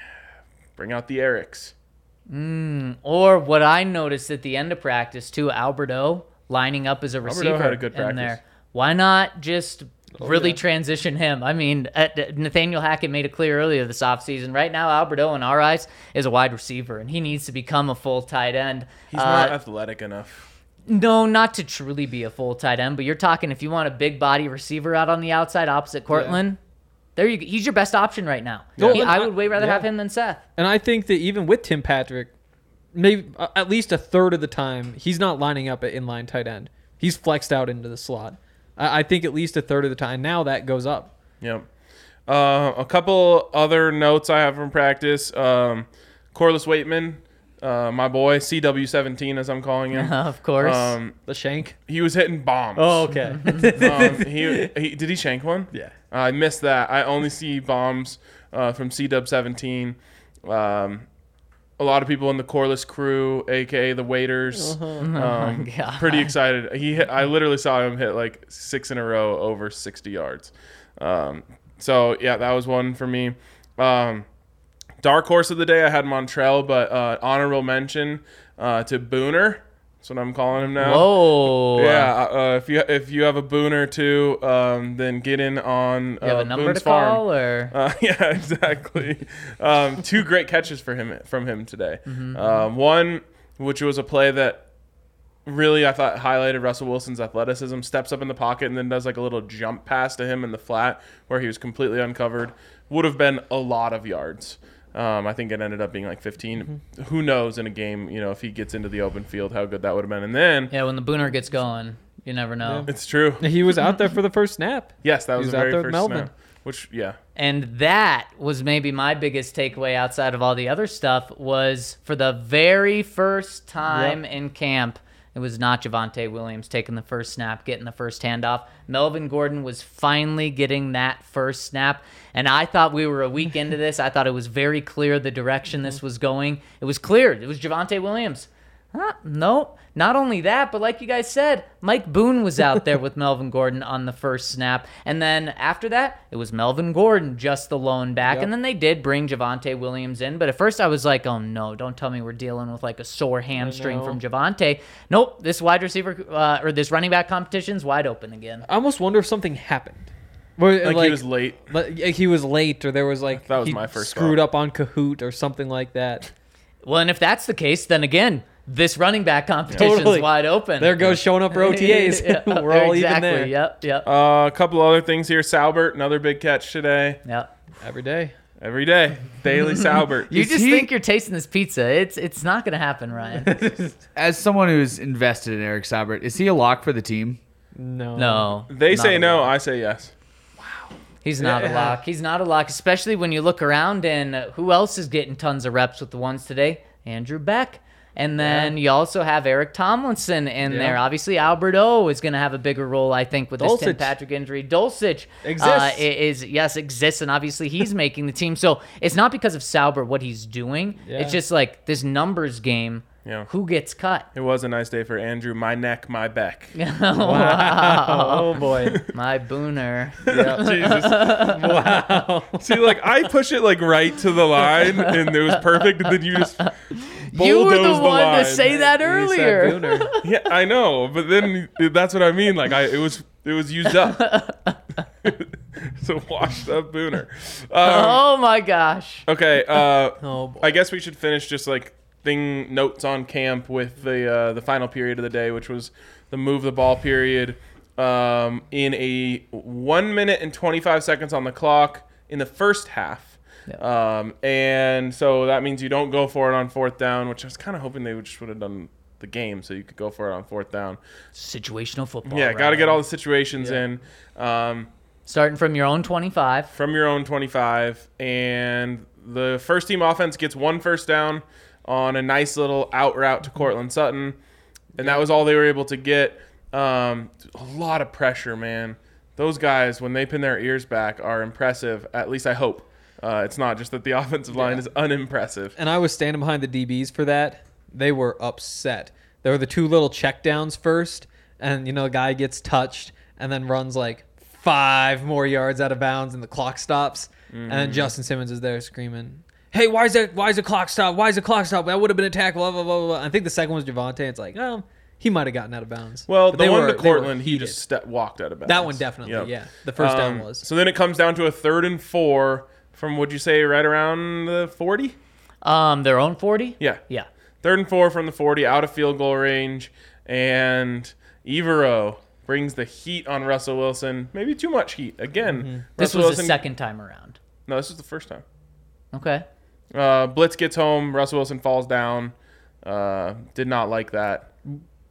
bring out the Erics. Or what I noticed at the end of practice too, Albert O lining up as a receiver had a good in practice. there. Why not just really yeah. transition him? I mean, uh, Nathaniel Hackett made it clear earlier this offseason. Right now, Albert O in our eyes is a wide receiver, and he needs to become a full tight end. He's Uh, not athletic enough. No, not to truly be a full tight end, but you're talking if you want a big body receiver out on the outside opposite Courtland. There you go. He's your best option right now. Yeah. He- I would way rather Yeah. have him than Seth. And I think that even with Tim Patrick, maybe uh, at least a third of the time, he's not lining up at inline tight end. He's flexed out into the slot. I, I think at least a third of the time. Now that goes up. Yep. Uh, a couple other notes I have from practice. Um, Corliss Waitman, uh, my boy, CW17 as I'm calling him. of course. Um, The shank. he was hitting bombs. okay. um, he, he did he shank one? Yeah. I missed that. I only see bombs uh, from CW17. Um, a lot of people in the Corliss crew, aka the waiters, um, God. pretty excited. He, hit, I literally saw him hit like six in a row over 60 yards. Um, so yeah, that was one for me. Um, dark horse of the day, I had Montrell, but uh, honorable mention uh, to Booner. That's what I'm calling him now. Whoa. Yeah, uh, if you if you have a booner too, um, then get in on uh, You have a number Boone's to Farm. call, or Uh, yeah, exactly. um, two great catches for him from him today. Mm-hmm. Um, one, which was a play that really I thought highlighted Russell Wilson's athleticism. Steps up in the pocket and then does like a little jump pass to him in the flat where he was completely uncovered. Would have been a lot of yards. Um, I think it ended up being like 15. Mm-hmm. Who knows in a game, you know, if he gets into the open field, how good that would have been. And then yeah, when the booner gets going, you never know. it's true. he was out there for the first snap. Yes, that was was the out very there first Melvin. snap. Which, yeah, And that was maybe my biggest takeaway outside of all the other stuff was for the very first time in camp, it was not Javonte Williams taking the first snap, getting the first handoff. Melvin Gordon was finally getting that first snap. And I thought we were a week into this. I thought it was very clear the direction this mm-hmm. was going. It was clear. It was Javonte Williams. Huh, no, not only that, but like you guys said, Mike Boone was out there with Melvin Gordon on the first snap. And then after that, it was Melvin Gordon, just the lone back. And then they did bring Javonte Williams in. But at first I was like, oh no, don't tell me we're dealing with like a sore hamstring from Javonte. Nope, this wide receiver uh, or this running back competition's wide open again. I almost wonder if something happened. Where, like, he was late. like, he was late, or there was like That was he my first screwed thought. up on Kahoot or something like that. Well, and if that's the case, then again, this running back competition's Totally. wide open. There goes showing up for OTAs. Yeah, We're all exactly. even there Yep, yep, Uh, a couple other things here. Saubert, another big catch today. yep. every day. Every day, daily Saubert. You Is just he- think you're tasting this pizza. It's it's not gonna happen, Ryan. As someone who's invested in Eric Saubert, is he a lock for the team? No. No. They say no. lock. I say yes. Wow. He's not a lock. He's not a lock, especially when you look around and uh, who else is getting tons of reps with the ones today? Andrew Beck. And then you also have Eric Tomlinson in Yeah. there. Obviously, Albert O is going to have a bigger role, I think, with this Tim Patrick injury. Dulcich uh, is yes exists, and obviously he's making the team. So it's not because of Saubert what he's doing. Yeah. It's just like this numbers game. Yeah. Who gets cut? It was a nice day for Andrew. My neck, my back. wow. Oh boy. My booner. Jesus. wow. See, like I push it like right to the line, and it was perfect. And then you just You were the bulldoze one line. to say that earlier. Yeah, I know, but then that's what I mean. Like I, it was, it was used up. it's a washed up booner. Um, Oh my gosh. okay, uh, Oh boy. I guess we should finish just like thing notes on camp with the uh, the final period of the day, which was the move the ball period. Um, in a one minute and twenty five seconds on the clock in the first half. Um, and so that means you don't go for it on fourth down, which I was kind of hoping they would just would have done the game so you could go for it on fourth down. Situational football. Yeah, got to get all the situations in. Um, starting from your own 25. from your own 25 and the first team offense gets one first down on a nice little out route to Courtland Sutton and that was all they were able to get um, a lot of pressure man those guys when they pin their ears back are impressive at least I hope uh, it's not just that the offensive line is unimpressive and I was standing behind the DBs for that. They were upset. There were the two little checkdowns first, and you know the guy gets touched and then runs like five more yards out of bounds, and the clock stops. And then Justin Simmons is there screaming, "Hey, why is that? Why is the clock stop? Why is the clock stop? That would have been a tackle." Blah blah blah blah. blah." I think the second was Javonte. It's like, oh, he might have gotten out of bounds. well But the they one were- to Courtland he just ste- walked out of bounds That one definitely, Yep. yeah. The first down Um, was. so then it comes down to a third and four from would you say right around the 40 Um, their own 40? yeah Yeah. Third and four from the 40, out of field goal range. and Evero brings the heat on Russell Wilson. Maybe too much heat again. Mm-hmm. This was Wilson, the second time around. No, this is the first time. Okay. Uh, Blitz gets home. Russell Wilson falls down. Uh, did not like that.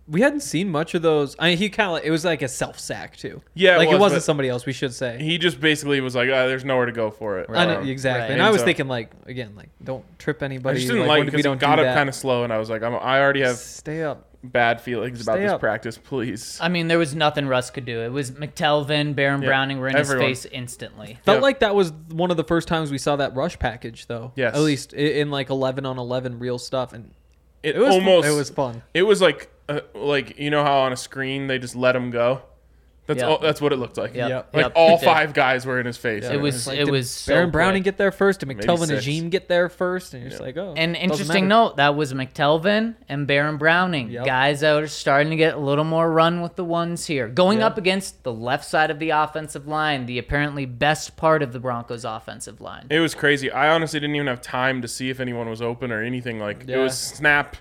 We hadn't seen much of those. I mean, he kind of it was like a self sack too. Yeah, it like was, it wasn't but- somebody else. We should say. He just basically was like, uh, "There's nowhere to go for it." I know Um, exactly, Right. and And I was so- thinking like again, like don't trip I anybody. just didn't like, like because we don't got do up kind of slow, and I was like, I'm, "I already have Stay up. bad feelings about Stay this up. practice. Please." I mean, there was nothing Russ could do. It was McTelvin, Baron Yeah, Browning were in everyone. his face instantly. Felt Yep. like that was one of the first times we saw that rush package, though. Yes. At least in like eleven on eleven real stuff, and It, it was almost. it was fun. It was like, uh, like you know how on a screen they just let him go. That's Yep. all, that's what it looked like. Yep. Yep. Like Yep, all it did. five guys were in his face. It was Like, it did was so Baron Browning get there first? Did McTelvin six. Najim get there first? And you're just like, oh. An interesting matter. note that was McTelvin and Baron Browning, Yep. guys that are starting to get a little more run with the ones here, going Yep. up against the left side of the offensive line, the apparently best part of the Broncos' offensive line. It was crazy. I honestly didn't even have time to see if anyone was open or anything. Like it Yeah. was snap,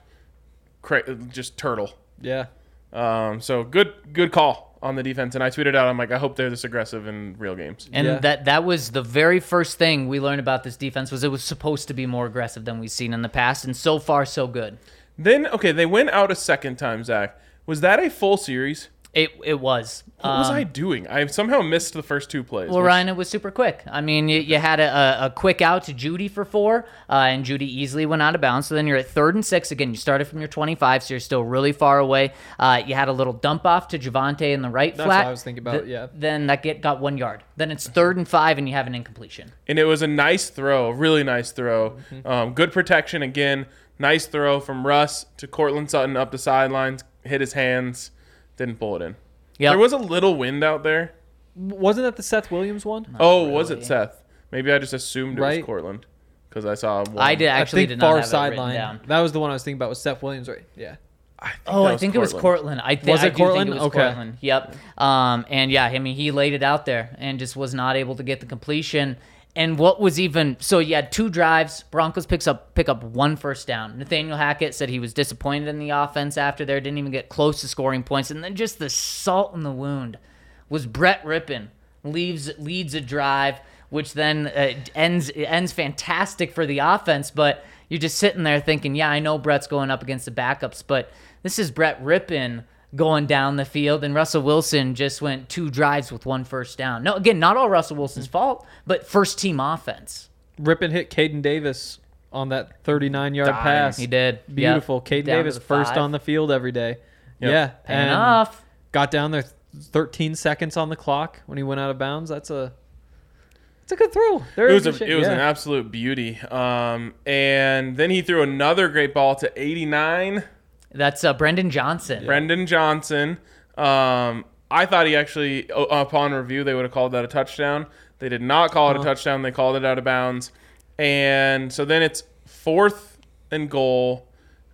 cra- just turtle. Yeah. Um, so good, good call on the defense. And I tweeted out, I'm like, I hope they're this aggressive in real games. And Yeah. that that was the very first thing we learned about this defense was it was supposed to be more aggressive than we've seen in the past, and so far so good. Then okay, they went out a second time. Zach, was that a full series? It it was. What was Um, I doing? I somehow missed the first two plays. Well, which- Ryan, it was super quick. I mean, you, you had a, a, a quick out to Jeudy for four, uh, and Jeudy easily went out of bounds. So then you're at third and six. Again, you started from your 25, so you're still really far away. Uh, you had a little dump off to Javonte in the right That's flat. what I was thinking about, Th- yeah. Then that get got one yard. Then it's third and five, and you have an incompletion. and it was a nice throw, really nice throw. Mm-hmm. Um, good protection again. Nice throw from Russ to Courtland Sutton up the sidelines. Hit his hands. Didn't pull it in. Yeah. There was a little wind out there. Wasn't that the Seth Williams one? oh, was it. Seth? Maybe I just assumed it Right. was Courtland because I saw. One. I did I actually think did not far have it written sideline. That was the one I was thinking about. Was Seth Williams right? Yeah. I Oh, I think it was Courtland. I think Was I it do Courtland? think it was Okay. Courtland. Yep. Um, and yeah, I mean, he laid it out there and just was not able to get the completion. And what was even so? You had two drives. Broncos picks up pick up one first down. Nathaniel Hackett said he was disappointed in the offense after there. Didn't even get close to scoring points. And then just the salt in the wound was Brett Rypien leaves leads a drive, which then uh, ends ends fantastic for the offense. But you're just sitting there thinking, yeah, I know Brett's going up against the backups, but this is Brett Rypien going down the field, and Russell Wilson just went two drives with one first down. No, again, not all Russell Wilson's fault, but first team offense. Rypien hit Kaden Davis on that 39 yard Dime. pass. He did. Beautiful. Yep. Kaden Down Davis first on the field every day. Yep. Yeah. Paying and off. Got down there 13 seconds on the clock when he went out of bounds. That's a it's a good throw. There It was a, it was Yeah. an absolute beauty. Um, and then he threw another great ball to 89. That's uh, Brandon Johnson. Brandon Johnson. Um, I thought he actually, upon review, they would have called that a touchdown. They did not call it a touchdown. They called it out of bounds. And so then it's fourth and goal,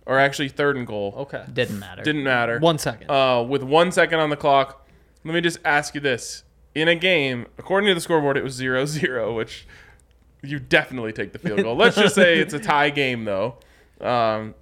or actually third and goal. Okay. Didn't matter. Didn't matter. One second. Uh, with one second on the clock, let me just ask you this: In a game, according to the scoreboard, it was 0-0, which you definitely take the field goal. Let's just say it's a tie game, though. Um,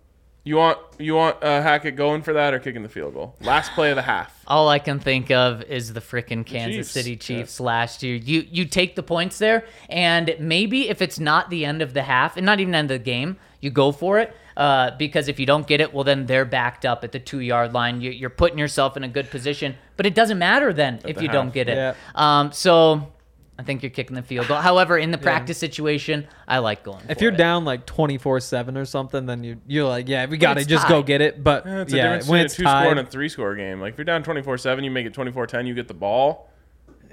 you want you want uh, Hackett going for that or kicking the field goal? Last play of the half. All I can think of is the frickin' Kansas Chiefs. City Chiefs last year. You you take the points there, and maybe if it's not the end of the half, and not even end of the game, you go for it. Uh, because if you don't get it, well, then they're backed up at the two yard line. You, you're putting yourself in a good position, but it doesn't matter then if the you don't get it. Yeah. Um, so I think you're kicking the field goal. However, in the practice situation, I like going. if for you're it. down like 24 7 or something, then you, you're like, yeah, we got to it's just go get it. But Yeah, it's a yeah, difference when between a it's two score and a three score game. Like if you're down 24-7, you make it 24-10, you get the ball.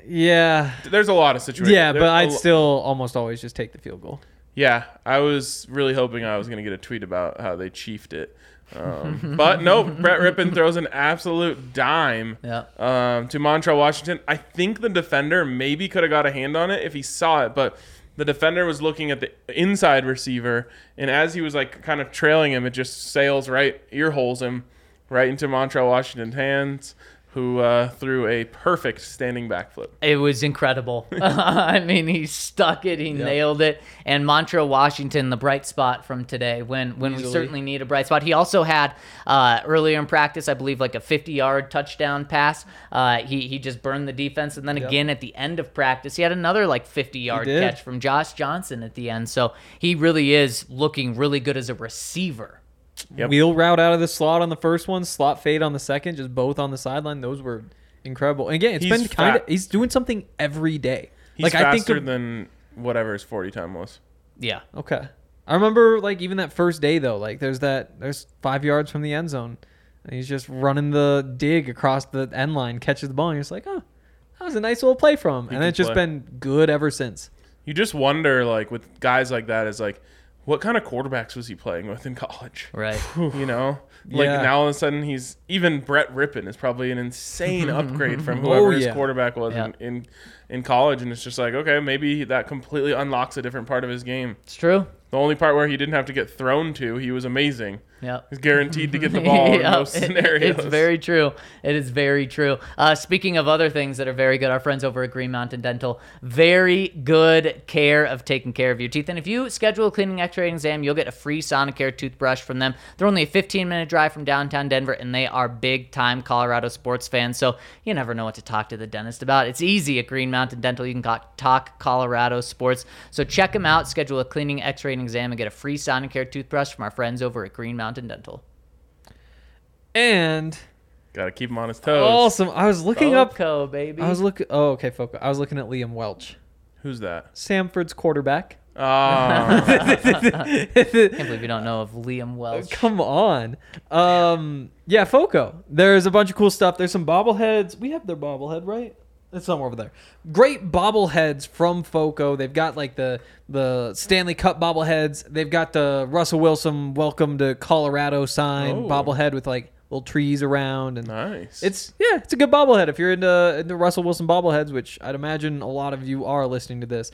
yeah. There's a lot of situations. Yeah, There- but I'd lo- still almost always just take the field goal. Yeah, I was really hoping I was going to get a tweet about how they chiefed it. Um, but no, Brett Rypien throws an absolute dime Yeah. um, to Montrell Washington. I think the defender maybe could have got a hand on it if he saw it, but the defender was looking at the inside receiver, and as he was like kind of trailing him, it just sails right, ear holes him right into Montrell Washington's hands, who uh, threw a perfect standing backflip. It was incredible. I mean, he stuck it, he nailed it. And Montrell Washington, the bright spot from today, when when we certainly need a bright spot. He also had uh, earlier in practice, I believe, like a 50-yard touchdown pass. Uh, he he just burned the defense, and then again at the end of practice, he had another like 50-yard catch from Josh Johnson at the end. So he really is looking really good as a receiver. Yep. Wheel route out of the slot on the first one, slot fade on the second, just both on the sideline. Those were incredible. And again, it's He's been kind of he's doing something every day. He's like faster I think of- than whatever his 40 time was. Yeah. Okay. I remember like even that first day though, like there's that there's five yards from the end zone. And he's just running the dig across the end line, catches the ball, and you're just like, oh, that was a nice little play from him. He And it's just been good ever since. You just wonder, like, with guys like that, is like, what kind of quarterbacks was he playing with in college? Right. You know, like Yeah. now all of a sudden he's even Brett Rypien is probably an insane upgrade from oh, whoever his Oh, yeah. quarterback was Yeah. in, in in college, and it's just like okay, maybe that completely unlocks a different part of his game. It's true. The only part where he didn't have to get thrown to, he was amazing. Yeah. He's guaranteed to get the ball in Yeah, most scenarios. It's very true. It is very true. Uh, speaking of other things that are very good, our friends over at Green Mountain Dental, very good care of taking care of your teeth. And if you schedule a cleaning X-ray exam, you'll get a free Sonicare toothbrush from them. They're only a 15-minute drive from downtown Denver, and they are big-time Colorado sports fans. So you never know what to talk to the dentist about. It's easy at Green Mountain Dental. You can talk Colorado sports. So check them out. Schedule a cleaning X-ray and exam, and get a free Sonicare toothbrush from our friends over at Green Mountain Dental. And Got to keep him on his toes. awesome. I was looking up Foco, baby. I was looking oh okay, Foco. I was looking at Liam Welch. Who's that? Samford's quarterback. Ah, can't believe you don't know of Liam Welch. Come on. Um yeah, Foco. There's a bunch of cool stuff. There's some bobbleheads. We have their bobblehead, right? It's somewhere over there. Great bobbleheads from Foco. They've got like the the Stanley Cup bobbleheads. They've got the Russell Wilson welcome to Colorado sign Oh. bobblehead with like little trees around and nice. it's yeah, it's a good bobblehead if you're into into Russell Wilson bobbleheads, which I'd imagine a lot of you are listening to this.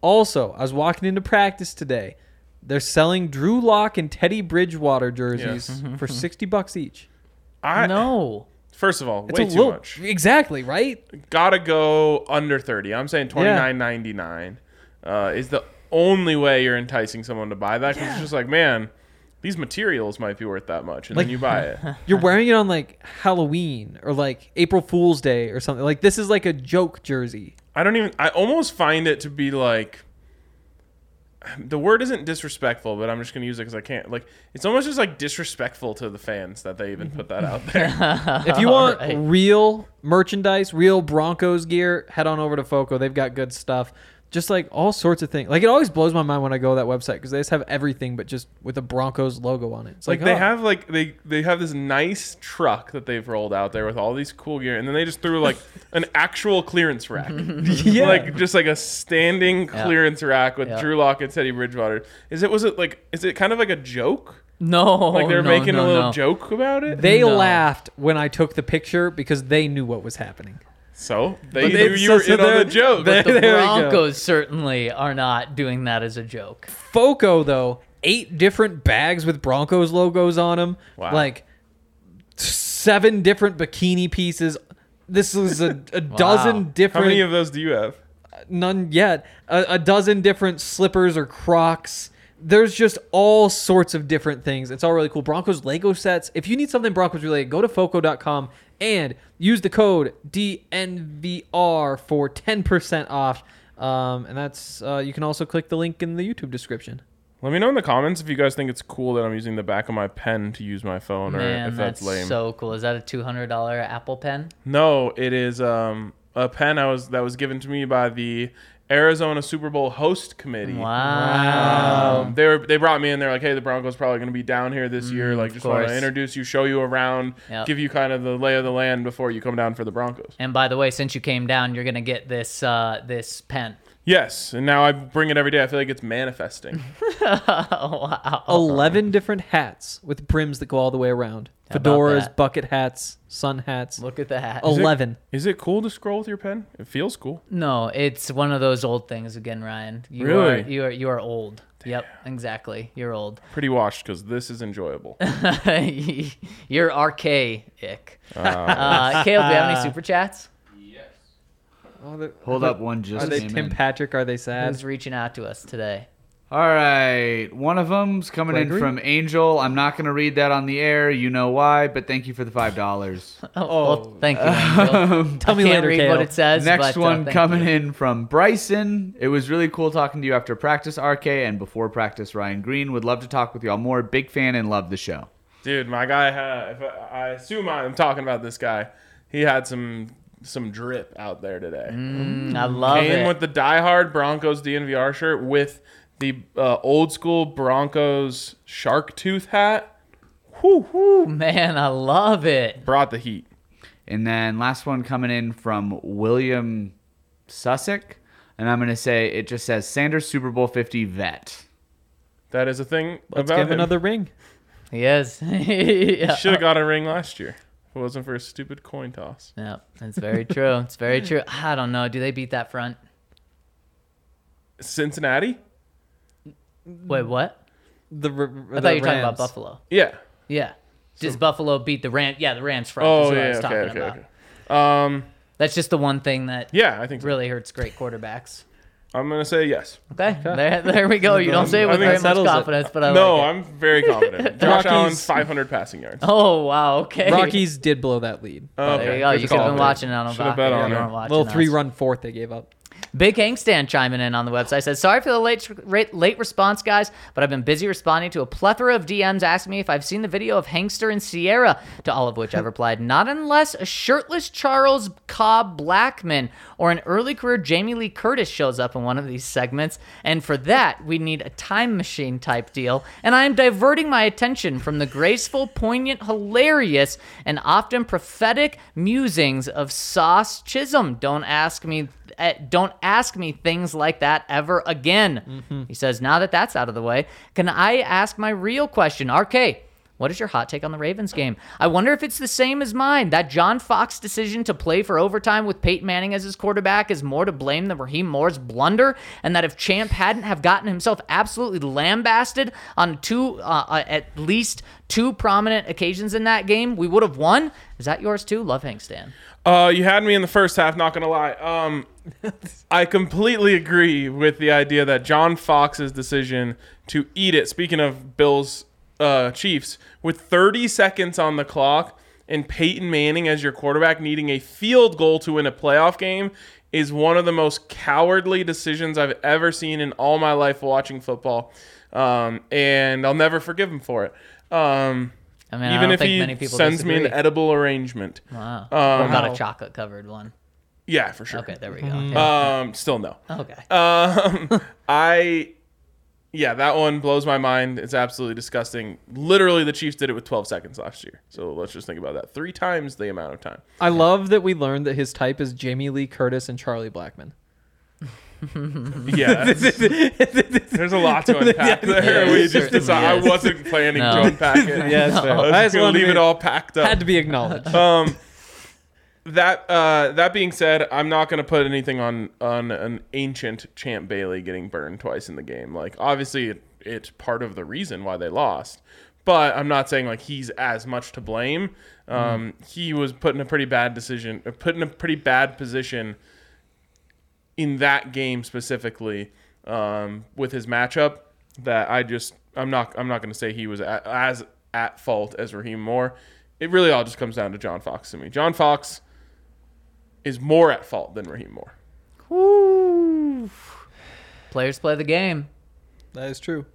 Also, I was walking into practice today. They're selling Drew Lock and Teddy Bridgewater jerseys for sixty bucks each. I, no. First of all, It's way too little, much. Exactly right. Gotta go under thirty. I'm saying twenty nine ninety nine uh, is the only way you're enticing someone to buy that. 'cause it's just like, man, these materials might be worth that much, and Like- then you buy it. You're wearing it on like Halloween or like April Fool's Day or something. Like this is like a joke jersey. I don't even. I almost find it to be like. The word isn't disrespectful, but I'm just gonna use it because I can't. Like, it's almost just like disrespectful to the fans that they even put that out there. If you want Alright. real merchandise, real Broncos gear, head on over to Foco. They've got good stuff. Just like all sorts of things. Like it always blows my mind when I go to that website because they just have everything, but just with a Broncos logo on it. It's like like, they oh. have like they they have this nice truck that they've rolled out there with all these cool gear, and then they just threw like an actual clearance rack, Yeah. like just like a standing Yeah. clearance rack with Yeah. Drew Lock and Teddy Bridgewater. Is it was it like is it kind of like a joke? No. Like they're no, making no, a little no. joke about it. They No. laughed when I took the picture because they knew what was happening. So they But knew they- you so- were so in on the they're- joke. they're- The There we go. Broncos certainly are not doing that as a joke. Foco though, eight different bags with Broncos logos on them. Wow. Like seven different bikini pieces. This is a, a dozen How How different. many of those do you have? Uh, none yet. A, a dozen different slippers or Crocs. There's just all sorts of different things. It's all really cool. Broncos Lego sets. If you need something Broncos related, go to foco.com and use the code DNVR for 10% off. Um, and that's uh, you can also click the link in the YouTube description. Let me know in the comments if you guys think it's cool that I'm using the back of my pen to use my phone, or if that's, that's, lame. so cool. Is that a two hundred dollar Apple Pen? No, it is um, a pen I was that was given to me by the Arizona Super Bowl host committee. Wow. Um, they were, they brought me in. They're like, hey, the Broncos probably going to be down here this year. Like, just want Mm, to introduce you, show you around, Yep. give you kind of the lay of the land before you come down for the Broncos. And by the way, since you came down, you're gonna get this uh, this pen. Yes, and now I bring it every day. I feel like it's manifesting. wow. 11 different hats with brims that go all the way around. How about Fedoras, that? bucket hats, sun hats. Look at that. 11. Is it cool to scroll with your pen? It feels cool. No, it's one of those old things again, Ryan. You Really? are you are you are old. Yep, exactly. You're old. Pretty washed because this is enjoyable. You're archaic. Uh, Caleb, do you have any super chats? Oh, Hold up, one just Are they came Tim in. Patrick? Are they sad? Who's reaching out to us today? All right, one of them's coming Gregory? in from Angel. I'm not gonna read that on the air. You know why? But thank you for the five dollars. Oh, well, thank you. Angel. Tell I me can't later, read Kale. what it says. Next but, uh, one thank coming you. in from Bryson. It was really cool talking to you after practice, RK, and before practice, Ryan Green. Would love to talk with y'all more. Big fan and love the show. Dude, my guy had. If I, I assume I'm talking about this guy. He had some some drip out there today. Mm, I love it. Came with the diehard Broncos DNVR shirt with the uh, old school Broncos shark tooth hat. Whoo, whoo. Man, I love it. Brought the heat. And then last one coming in from William Sussex. And I'm going to say it just says Sanders Super Bowl 50 vet. That is a thing Let's about give him. another ring. He is. yeah. Should have got a ring last year. If it wasn't for a stupid coin toss. Yeah, that's very true. It's very true. I don't know. Do they beat that front? Cincinnati? Wait, what? The, r- I thought you were talking about Buffalo. Yeah. Yeah. Does Buffalo beat the Rams? Yeah, the Rams front. Oh is what I yeah. was Okay. talking Okay. about. Okay. Um. That's just the one thing that Yeah, I think so. really hurts great quarterbacks. I'm gonna say yes. Okay, there, there we go. You don't say it with very that much settles it. confidence, but I no, like it. No, I'm very confident. Josh Rockies- Allen's 500 passing yards. Oh wow, okay. Rockies did blow that lead. Oh, There okay. you go. Good You could have been watching it on a Should have bet on it. Little three run fourth they gave up. Big Hangstand chiming in on the website says, "Sorry for the late late, late response, guys, but I've been busy responding to a plethora of DMs asking me if I've seen the video of Hangster and Sierra. To all of which I've replied, not unless a shirtless Charles Cobb Blackmon or an early career Jamie Lee Curtis shows up in one of these segments. And for that, we need a time machine type deal. And I am diverting my attention from the graceful, poignant, hilarious, and often prophetic musings of Sauce Chisholm. Don't ask me don't ask me things like that ever again. He says, now that that's out of the way, can I ask my real question? RK, what is your hot take on the Ravens game? I wonder if it's the same as mine. That John Fox decision to play for overtime with Peyton Manning as his quarterback is more to blame than Rahim Moore's blunder, and that if Champ hadn't have gotten himself absolutely lambasted on two, uh, uh, at least two prominent occasions in that game, we would have won. Is that yours too? Love Hank Stan. Uh, you had me in the first half. Not gonna lie. Um, I completely agree with the idea that John Fox's decision to eat it. Speaking of Bills, uh, Chiefs, with 30 seconds on the clock and Peyton Manning as your quarterback needing a field goal to win a playoff game is one of the most cowardly decisions I've ever seen in all my life watching football. Um, and I'll never forgive him for it. Um, I mean, I even don't if think he many people sends me an edible arrangement. Wow. what about Wow. a chocolate covered one? Yeah, for sure. Okay, there we go. Yeah. Um, still no. okay. Um, I, yeah, that one blows my mind. It's absolutely disgusting. Literally, the Chiefs did it with 12 seconds last year. So let's just think about that. Three times the amount of time. I love that we learned that his type is Jamie Lee Curtis and Charlie Blackmon. Yeah, there's a lot to unpack there. Yeah, we just certainly decided, I wasn't planning No. to unpack it. Yeah, that's fair. I was just just gonna leave to- it all packed up. Had to be acknowledged. um that uh that being said i'm not going to put anything on on an ancient champ bailey getting burned twice in the game. Like obviously it, it's part of the reason why they lost but i'm not saying like he's as much to blame. Um he was put in a pretty bad decision or put in a pretty bad position in that game specifically um with his matchup that i just i'm not i'm not going to say he was a as at fault as rahim moore. It really all just comes down to John Fox to me. John Fox is more at fault than Rahim Moore. Players play the game. that is true.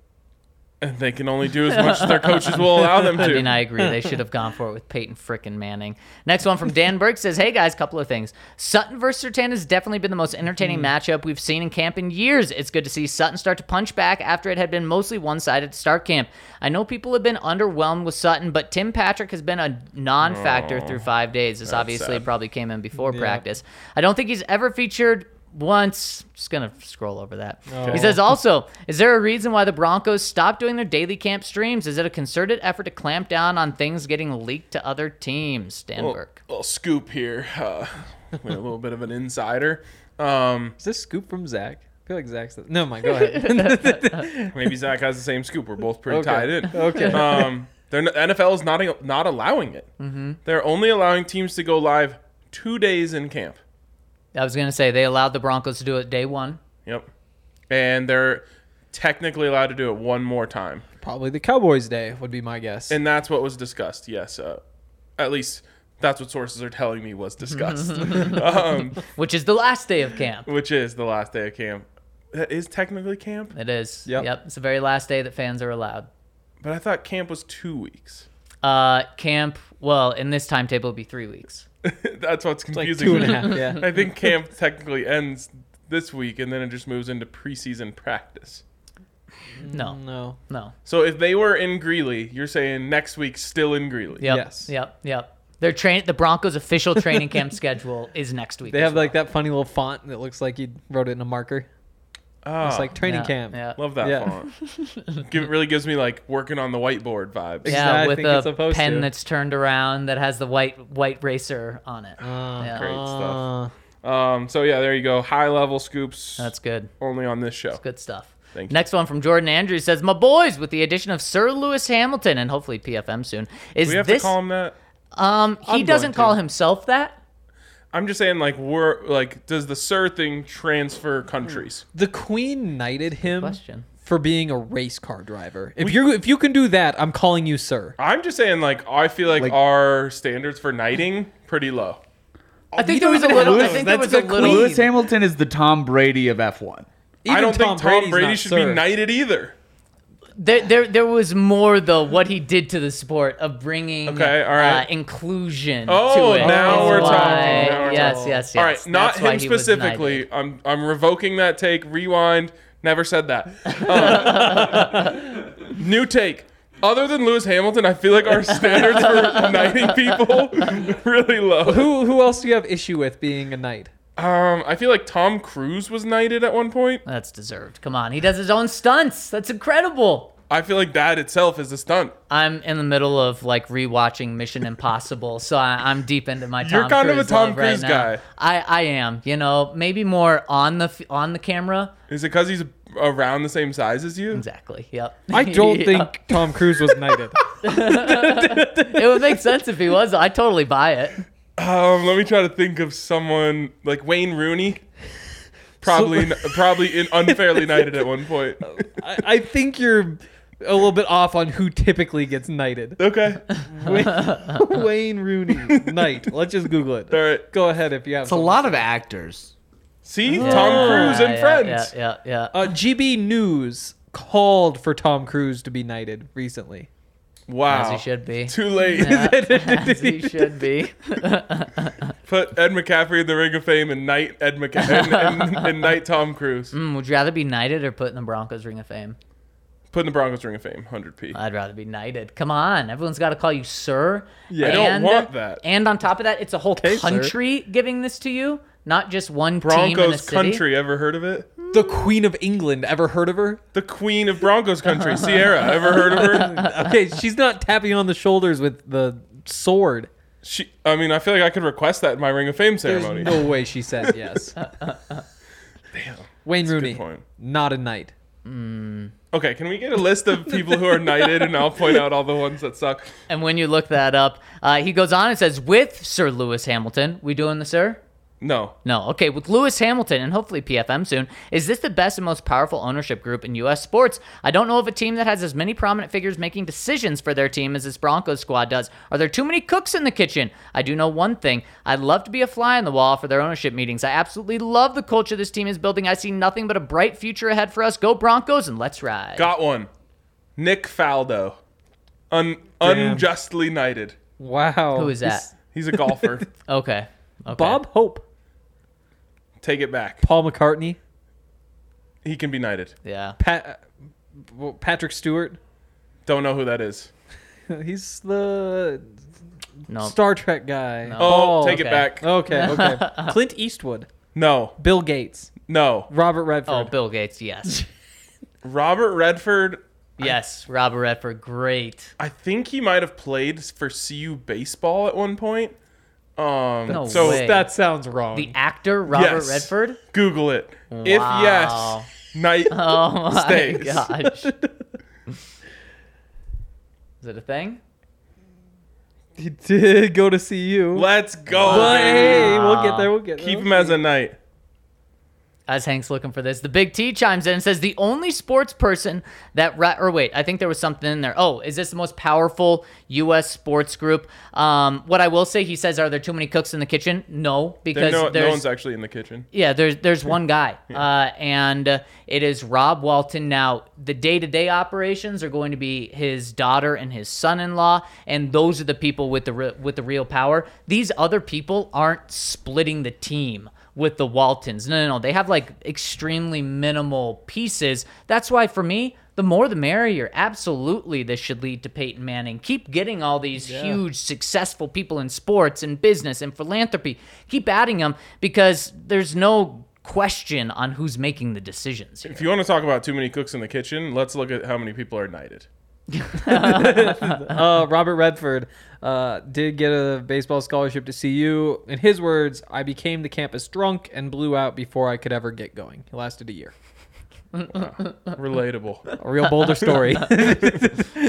And they can only do as much as their coaches will allow them to. I mean, I agree. They should have gone for it with Peyton frickin' Manning. Next one from Dan Burke says, Hey guys, couple of things. Sutton versus Surtain has definitely been the most entertaining hmm. matchup we've seen in camp in years. It's good to see Sutton start to punch back after it had been mostly one sided to start camp. I know people have been underwhelmed with Sutton, but Tim Patrick has been a non factor through five days. This obviously sad. probably came in before practice. I don't think he's ever featured once. Just gonna scroll over that. He says also, is there a reason why the Broncos stopped doing their daily camp streams? Is it a concerted effort to clamp down on things getting leaked to other teams? Dan little, Burke. little scoop here. Uh, with a little bit of an insider. Um, Is this scoop from Zach? I feel like Zach's. The, no, my Go ahead. maybe Zach has the same scoop. We're both pretty Okay. tied in. Okay. Um, they're, n- NFL is not not allowing it. Mm-hmm. They're only allowing teams to go live two days in camp. I was gonna say they allowed the Broncos to do it day one. Yep. And they're technically allowed to do it one more time. Probably the Cowboys' day would be my guess. And that's what was discussed. Yes. Uh, at least that's what sources are telling me was discussed. um, which is the last day of camp. which is the last day of camp. That is technically camp, It is. Yep. Yep. It's the very last day that fans are allowed. but I thought camp was two weeks. Uh, camp. Well, in this timetable, it'll be three weeks. that's what's confusing. two and a me. Yeah. I think camp technically ends this week, and then it just moves into preseason practice. No, No. no. So if they were in Greeley, you're saying next week still in Greeley. Yep. Yes. Yep. Yep. Their train. The Broncos' official training camp schedule is next week. They as have like that funny little font that looks like you wrote it in a marker. Oh, It's like training yeah, camp. Yeah. love that Yeah. font. It really gives me like working on the whiteboard vibes. Yeah, I with think a supposed pen to. that's turned around that has the white white racer on it. yeah. Great stuff. Uh, Um, so yeah, there you go. High level scoops That's good. only on this show. Good stuff. Thank you. Next one from Jordan Andrews says, "My boys, with the addition of Sir Lewis Hamilton and hopefully PFM soon, is We have this to call him that. um he I'm doesn't going call himself that. I'm just saying, like, we're like, does the Sir thing transfer hmm. countries? the Queen knighted him Question. for being a race car driver. If you if you can do that, I'm calling you sir. I'm just saying, like, I feel like, Like- our standards for knighting pretty low. I think there was a little. I think there was a the little. Lewis Hamilton is the Tom Brady of F1. I don't think Tom Brady's Brady not should sir. be knighted either. There, there, there was more though. What he did to the sport of bringing Okay, all right. uh, inclusion Oh, to it. now is we're why- talking. Now we're yes, talking. yes, yes. All right, not That's him specifically. I'm I'm revoking that take. Rewind. Never said that. Um, new take. Other than Lewis Hamilton, I feel like our standards for knighting people really low. Who who else do you have issue with being a knight? Um, I feel like Tom Cruise was knighted at one point. That's deserved. Come on, he does his own stunts. That's incredible. I feel like that itself is a stunt. I'm in the middle of like rewatching Mission Impossible, so I, I'm deep into my Tom You're kind of a Tom love right Cruise now. guy. I, I am. You know, maybe more on the on the camera. Is it because he's around the same size as you? Exactly. Yep. I don't Yep. think Tom Cruise was knighted. it would make sense if he was. I totally buy it. Um, let me try to think of someone like Wayne Rooney. Probably, probably in unfairly knighted at one point. I, I think you're a little bit off on who typically gets knighted. Okay, Wayne, Wayne Rooney, knight. Let's just Google it. all right. Go ahead if you have. It's a lot of actors. See, Tom Cruise and Yeah, Friends. Yeah, yeah, yeah. Uh, GB News called for Tom Cruise to be knighted recently. Wow, As he should be. Too late. Yeah, as he should be. Put Ed McCaffrey in the Ring of Fame and knight Ed McCaffrey and, and, and knight Tom Cruise. Mm, would you rather be knighted or put in the Broncos Ring of Fame? Put in the Broncos Ring of Fame, hundred p. I'd rather be knighted. Come on, everyone's got to call you sir. Yeah, I don't want that. And on top of that, it's a whole sir. country giving this to you, not just one team in a Broncos city. country. Ever heard of it? The Queen of England. Ever heard of her? The Queen of Broncos country, Sierra. Ever heard of her? Okay, she's not tapping on the shoulders with the sword. She. I mean, I feel like I could request that in my Ring of Fame There's ceremony. no way she said yes. Damn. Wayne a good Rooney, point. not a knight. Okay, can we get a list of people who are knighted, and I'll point out all the ones that suck. And when you look that up, uh, he goes on and says, with Sir Lewis Hamilton, we doing the sir? No. No. Okay, with Lewis Hamilton and hopefully PFM soon, is this the best and most powerful ownership group in U.S. sports? I don't know of a team that has as many prominent figures making decisions for their team as this Broncos squad does. Are there too many cooks in the kitchen? I do know one thing. I'd love to be a fly on the wall for their ownership meetings. I absolutely love the culture this team is building. I see nothing but a bright future ahead for us. Go Broncos and let's ride. Got one. Nick Faldo. Un- unjustly knighted. Wow. Who is that? He's a golfer. Okay. okay. Bob Hope. Take it back. Paul McCartney. He can be knighted. Yeah. Pat, uh, well, Patrick Stewart. Don't know who that is. He's the No. Star Trek guy. Oh, Paul. take it back. Okay, okay. Clint Eastwood. No, Bill Gates, no. Robert Redford. Oh, Bill Gates, yes. Robert Redford. yes, Robert Redford, great. I think he might have played for CU baseball at one point. Um, No so way. that sounds wrong. The actor Robert Yes. Redford? Google it. If yes, night Oh my stays. gosh. Is it a thing? he did go to see you. Let's go. but hey, we'll get there. We'll get there. Keep him as a knight. As Hank's looking for this, the Big T chimes in and says the only sports person that ra- or wait, I think there was something in there. Oh, is this the most powerful U.S. sports group? Um, what I will say, he says, are there too many cooks in the kitchen? No, There- because no, no there's one's actually in the kitchen. Yeah, there's there's one guy, uh, and uh, it is Rob Walton. Now, the day to day operations are going to be his daughter and his son in law, and those are the people with the re- with the real power. These other people aren't splitting the team with the Waltons. No, no, no. They have like extremely minimal pieces. That's why for me. The more the merrier. Absolutely, this should lead to Peyton Manning. Keep getting all these huge, successful people in sports and business and philanthropy. Keep adding them because there's no question on who's making the decisions here. If you want to talk about too many cooks in the kitchen, let's look at how many people are knighted. uh, Robert Redford uh, did get a baseball scholarship to CU. In his words, I became the campus drunk and blew out before I could ever get going. It lasted a year. Relatable. A real Boulder story.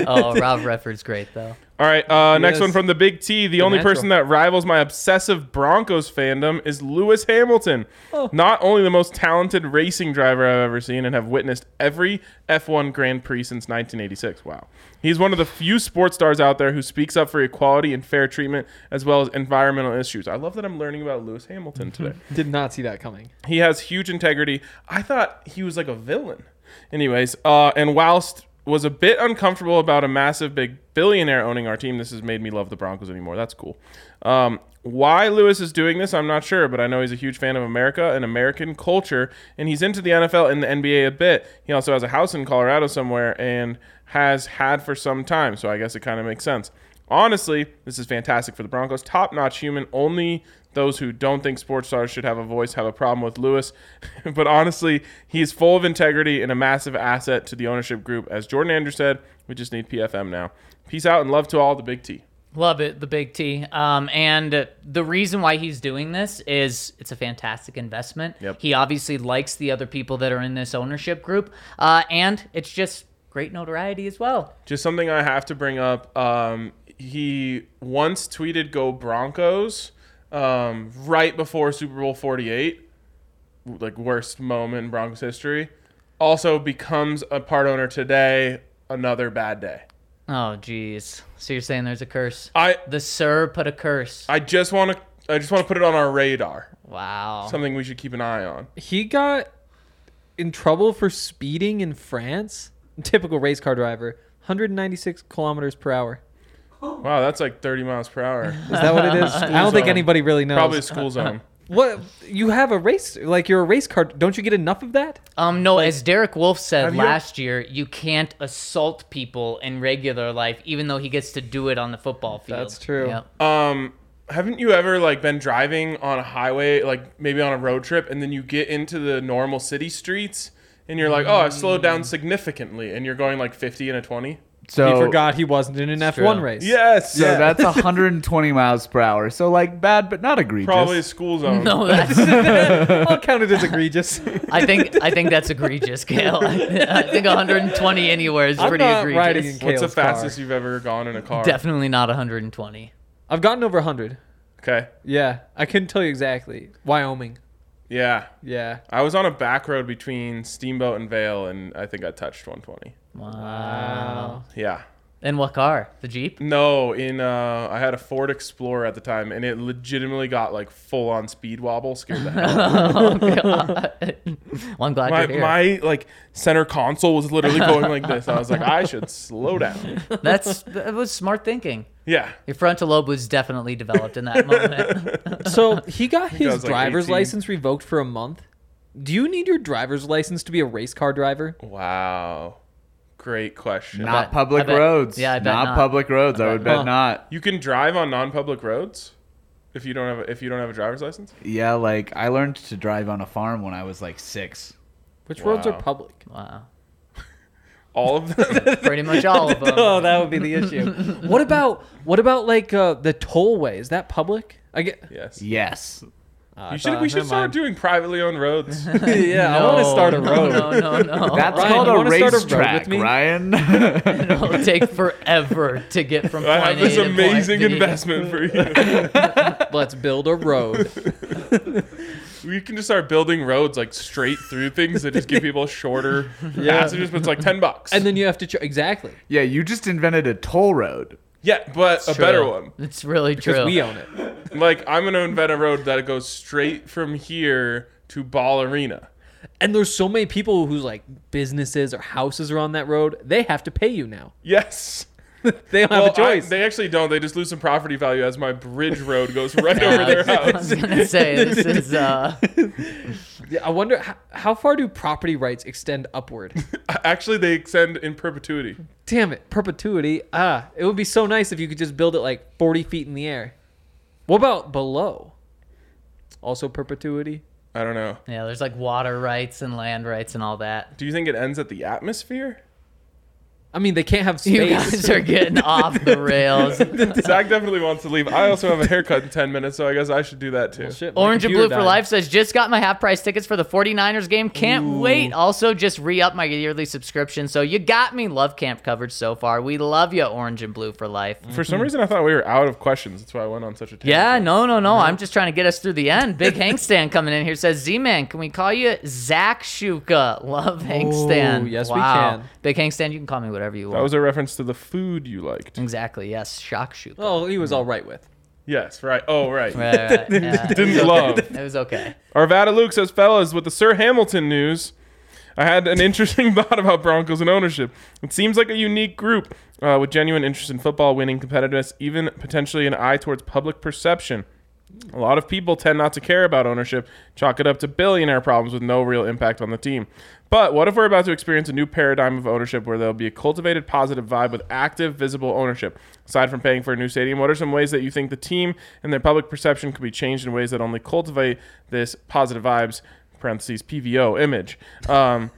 Oh, Rob Redford's great though. All right, uh, next Yes. one from the Big T. The only natural. person that rivals my obsessive Broncos fandom is Lewis Hamilton. Not only the most talented racing driver I've ever seen and have witnessed every F1 Grand Prix since 1986. Wow. He's one of the few sports stars out there who speaks up for equality and fair treatment as well as environmental issues. I love that I'm learning about Lewis Hamilton today. did not see that coming. He has huge integrity. I thought he was like a villain. Anyways, uh, and whilst was a bit uncomfortable about a massive big billionaire owning our team, this has made me love the Broncos anymore. That's cool. Um, why Lewis is doing this, I'm not sure, but I know he's a huge fan of America and American culture, and he's into the NFL and the NBA a bit. He also has a house in Colorado somewhere and has had for some time, so I guess it kind of makes sense. Honestly, this is fantastic for the Broncos. Top notch human. Only those who don't think sports stars should have a voice have a problem with Lewis. but honestly, he's full of integrity and a massive asset to the ownership group. As Jordan Andrews said, we just need PFM now. Peace out and love to all the big T. Love it, the big T. Um, and the reason why he's doing this is it's a fantastic investment. Yep. He obviously likes the other people that are in this ownership group, uh, and it's just great notoriety as well. Just something I have to bring up. Um, he once tweeted "Go Broncos" um, right before Super Bowl Forty Eight, like worst moment in Broncos history. Also becomes a part owner today. Another bad day. Oh, geez. So you're saying there's a curse? I The sir put a curse. I just want to I just want to put it on our radar. Wow. Something we should keep an eye on. He got in trouble for speeding in France. Typical race car driver. 196 kilometers per hour. Wow, that's like 30 miles per hour. Is that what it is? I don't think zone. anybody really knows. Probably a school zone. What you have a race like you're a race car. Don't you get enough of that? Um, no, as Derek Wolfe said Have you- last year, you can't assault people in regular life, even though he gets to do it on the football field. That's true. Yep. Um, haven't you ever like been driving on a highway, like maybe on a road trip, and then you get into the normal city streets, and you're like, oh, I slowed down mm. significantly, and you're going like 50 and a 20. So he forgot he wasn't in an F1 true. race. Yes, So that's 120 miles per hour. So like bad, but not egregious. probably a school zone. No, that's. I'll count it as egregious. I think I think that's egregious, Kale. I think 120 anywhere is I'm pretty not riding egregious. in What's the Kale's car. fastest you've ever gone in a car? Definitely not 120. I've gotten over 100. Okay. Yeah, I couldn't tell you exactly. Wyoming. Yeah. Yeah. I was on a back road between Steamboat and Vail, and I think I touched 120. Wow. Yeah. In what car? The Jeep? No, in uh, I had a Ford Explorer at the time, and it legitimately got like full on speed wobble, scared the hell. out of me. Oh God. well, I'm glad my you're here. my like center console was literally going like this. I was like, I should slow down. That's that was smart thinking. Yeah. Your frontal lobe was definitely developed in that moment. So he got his was, driver's 18. license revoked for a month. Do you need your driver's license to be a race car driver? Wow. Great question. not bet- public bet- roads. yeah, I bet not, not. public roads. I, would bet Huh. not. You can drive on non-public roads. if you don't have a, if you don't have a driver's license? Yeah, like I learned to drive on a farm when I was like six. Which roads are public? Wow. All of them. Pretty much all of them. Oh, that would be the issue. what about what about like uh, the tollway? Is that public? I get. yes. Yes. Uh, You should. We should start doing privately owned roads. yeah, I want to start a road. No, no, no. That's Ryan, called a wanna start a road with racetrack. Ryan. It'll take forever to get from point I have A this to point amazing investment for you. Let's build a road. we can just start building roads like straight through things that just give people shorter passages, but it's like ten bucks. and then you have to ch- exactly yeah, you just invented a toll road. Yeah, but a True. better one. It's really because true. we own it. Like I'm gonna invent a road that goes straight from here to Ball Arena. And there's so many people whose like businesses or houses are on that road. They have to pay you now. Yes. They don't Well, have a choice. I- they actually don't. They just lose some property value as my bridge road goes right over their house. I was gonna say this is uh Yeah, I wonder how, how far do property rights extend upward? Actually, they extend in perpetuity. Damn it, perpetuity. Ah, it would be so nice if you could just build it like 40 feet in the air. What about below? Also perpetuity. I don't know. yeah. There's like water rights and land rights and all that. Do you think it ends at the atmosphere? I mean, they can't have You space. guys are getting off the rails. Zach definitely wants to leave. I also have a haircut in 10 minutes, so I guess I should do that too. Shit, Orange and computer Blue for. Life says, just got my half price tickets for the 49ers game. Can't wait. Also, just re up my yearly subscription. So you got me. Love camp coverage so far. We love you, Orange and Blue for Life. For some reason, I thought we were out of questions. That's why I went on such a tangent. Yeah, no, no, no. I'm just trying to get us through the end. Big Hank Stan coming in here says, Z Man, can we call you Zach Shuka? Love Hank Oh, Stan. yes, we wow. can. Big Hank Stan, you can call me whatever you That want. was a reference to the food you liked. exactly, yes. Shock Shuka. Oh, he was all right with. Yes, right. Oh, right. Right, right, yeah. Didn't love. It was okay. Arvada Luke says, fellas, with the Sir Hamilton news, I had an interesting thought about Broncos and ownership. It seems like a unique group uh, with genuine interest in football, winning competitiveness, even potentially an eye towards public perception. A lot of people tend not to care about ownership, chalk it up to billionaire problems with no real impact on the team. But what if we're about to experience a new paradigm of ownership where there'll be a cultivated positive vibe with active, visible ownership? Aside from paying for a new stadium, what are some ways that you think the team and their public perception could be changed in ways that only cultivate this positive vibes, parentheses, PVO image? Um,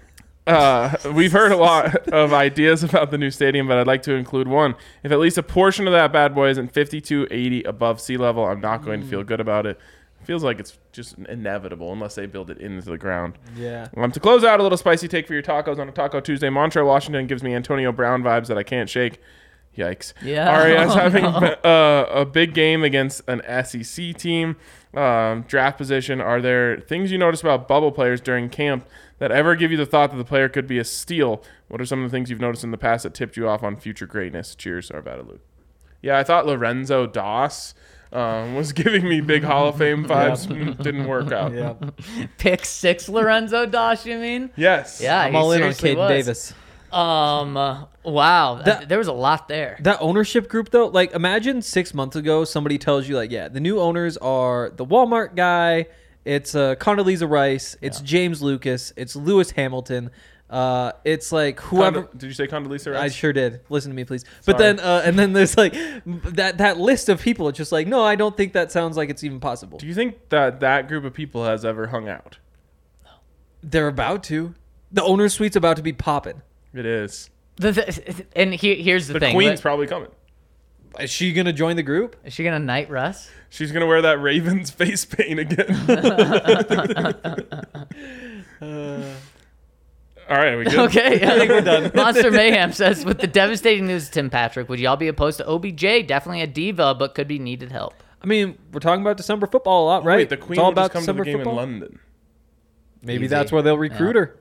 uh, we've heard a lot of ideas about the new stadium, but I'd like to include one. If at least a portion of that bad boy isn't 5280 above sea level, I'm not going to feel good about it. Feels like it's just inevitable unless they build it into the ground. Yeah. Um, to close out, a little spicy take for your tacos on a Taco Tuesday. Montrell, Washington gives me Antonio Brown vibes that I can't shake. Yikes. Yeah. RAS Oh, having no. uh, a big game against an SEC team. Um, draft position. Are there things you notice about bubble players during camp that ever give you the thought that the player could be a steal? What are some of the things you've noticed in the past that tipped you off on future greatness? Cheers, Arvada Luke. Yeah, I thought Lorenzo Doss um, was giving me big Hall of Fame vibes. Mm, Didn't work out. Yeah. Pick six Lorenzo Dosh, you mean? Yes. Yeah, I'm he all in on seriously Kaden. Davis. Um, uh, wow, That- there was a lot there. That ownership group though, like imagine six months ago somebody tells you like, yeah, the new owners are the Walmart guy, it's uh, Condoleezza Rice, it's James Lucas, it's Lewis Hamilton, uh, it's like whoever. Conda- did you say Condoleezza Rice? I sure did. Listen to me, please. But then, uh, and then there's like that that list of people. It's just like, no, I don't think that sounds like it's even possible. Do you think that that group of people has ever hung out? No. They're about to. The owner's suite's about to be popping. It is. The, the, and he, here's the, thing. The thing: Queen's Let- probably coming. Is she gonna join the group? is she gonna knight Russ? She's gonna wear that Ravens face paint again. All right, are we good? Okay, I think we're done. Monster Mayhem says, with the devastating news, of Tim Patrick, would y'all be opposed to OBJ? Definitely a diva, but could be needed help. I mean, we're talking about December football a lot, right? Wait, the It's all about just come to December the game football. in London. Maybe Easy. that's where they'll recruit Yeah. her.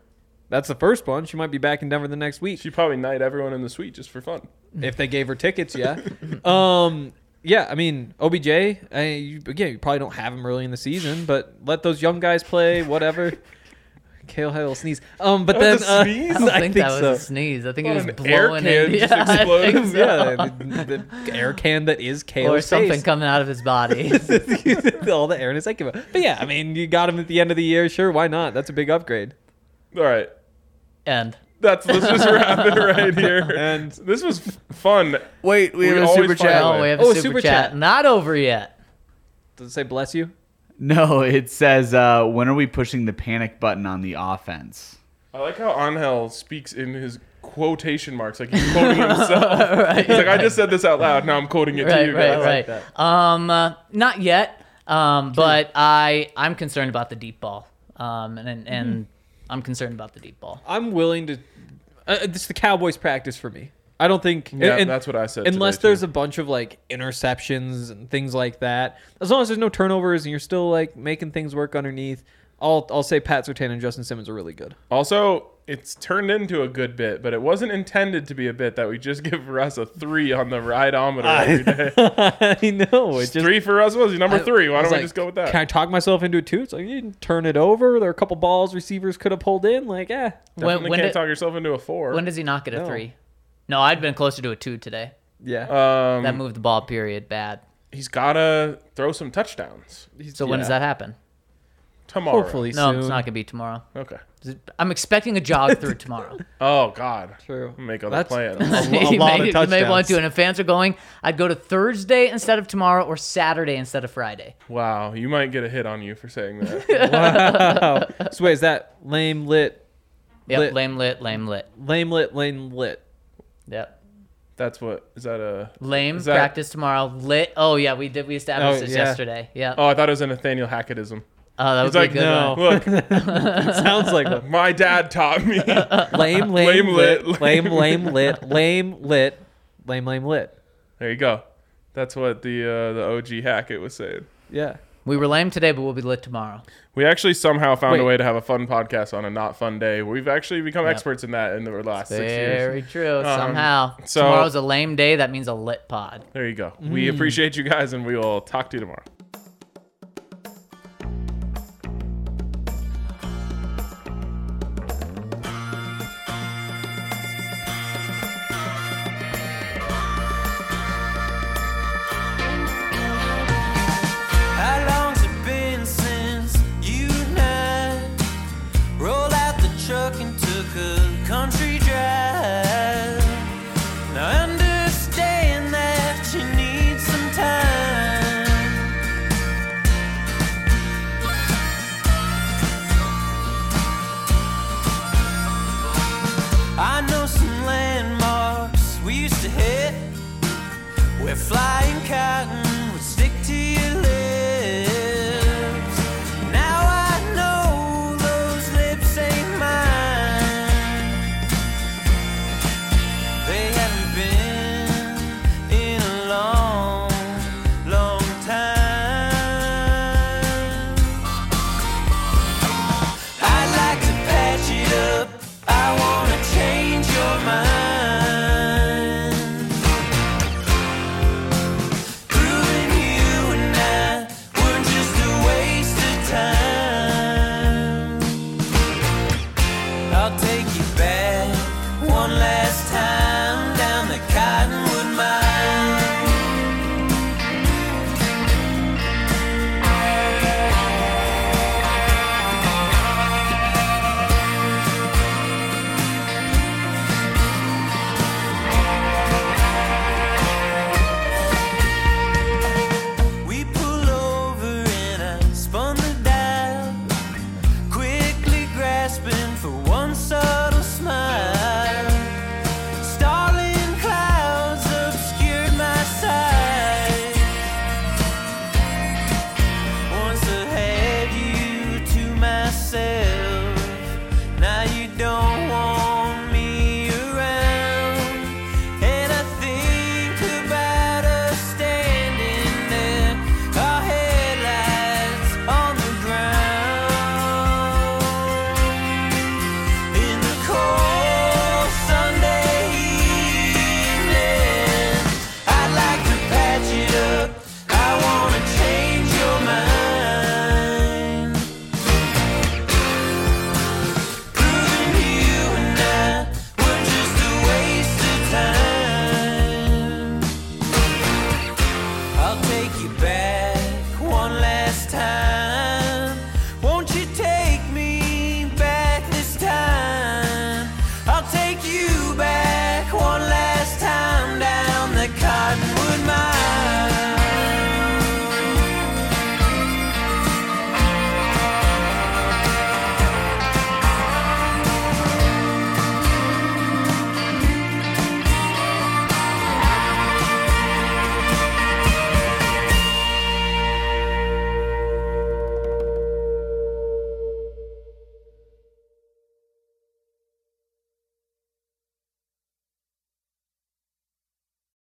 That's the first one. She might be back in Denver the next week She'd probably knight everyone in the suite just for fun. if they gave her tickets. Yeah. um. Yeah. I mean, OBJ. I, you, again, you probably don't have him early in the season, but let those young guys play. Whatever. Kale had a little sneeze. Um. But That then was a uh, sneeze? I don't I think, think that was so. a sneeze. I think Well, it was an air blowing can in. just Yeah, I think so. yeah, the, the air can that is Kale or something face. coming out of his body. all the air in his like, But yeah, I mean, you got him at the end of the year. Sure, why not? That's a big upgrade. All right. And That's let's just wrap it right here. And- this was fun. Wait, we, We have a always super find chat. oh, we have a Oh, super, super chat. chat. Not over yet. Does it say bless you? No, it says, uh, when are we pushing the panic button on the offense? I like how Anhel speaks in his quotation marks, like he's quoting himself. He's like, I just said this out loud. Now I'm quoting it to right, you right, guys. right. Um, uh, not yet. Um, but I I'm concerned about the deep ball. Um, and and, and I'm concerned about the deep ball. I'm willing to. Uh, this is the Cowboys practice for me. I don't think. Yeah, and- that's what I said Unless today, there's too. a bunch of like interceptions and things like that. As long as there's no turnovers and you're still like making things work underneath, I'll I'll say Pat Surtain and Justin Simmons are really good. Also, it's turned into a good bit, but it wasn't intended to be a bit that we just give Russ a three on the rideometer every day. I know. It just three for Russ was number I- three. Why don't we just go with that? Can I talk myself into it too? It's like you didn't turn it over. There are a couple balls receivers could have pulled in. Like, eh. Definitely when can't did- talk yourself into a four. When does he not get a No. three? No, I'd been closer to a two today. Yeah. um, That moved the ball period bad. he's gotta throw some touchdowns So when does that happen? Tomorrow. Hopefully No, soon. it's not gonna be tomorrow. Okay. I'm expecting a jog through tomorrow. Oh God. True. Make other That's- plans. A lo- a you, lot may, of you may want to. And if fans are going, I'd go to Thursday instead of tomorrow or Saturday instead of Friday. wow, you might get a hit on you for saying that. Wow. so wait, is that lame lit, Yep, Lit. lame lit, lame lit. lame lit, lame lit? Yep. That's what is that a Lame is that- practice tomorrow. Lit. Oh yeah, we did. We established Oh, this yeah. yesterday. Yeah. Oh, I thought it was a Nathaniel Hackettism. Oh, that would be like, a good no. one. Look, It sounds like a my dad taught me. lame, lame, Lame lit, lit, lame, lame lit, lame lit, lame, lame lit. there you go. That's what the uh, the OG Hackett was saying. Yeah. We were lame today, but we'll be lit tomorrow. We actually somehow found a way to have a fun podcast on a not fun day. We've actually become experts in that in the last six years. Very true. Um, Somehow, so- tomorrow's a lame day. That means a lit pod. There you go. We appreciate you guys, and we will talk to you tomorrow.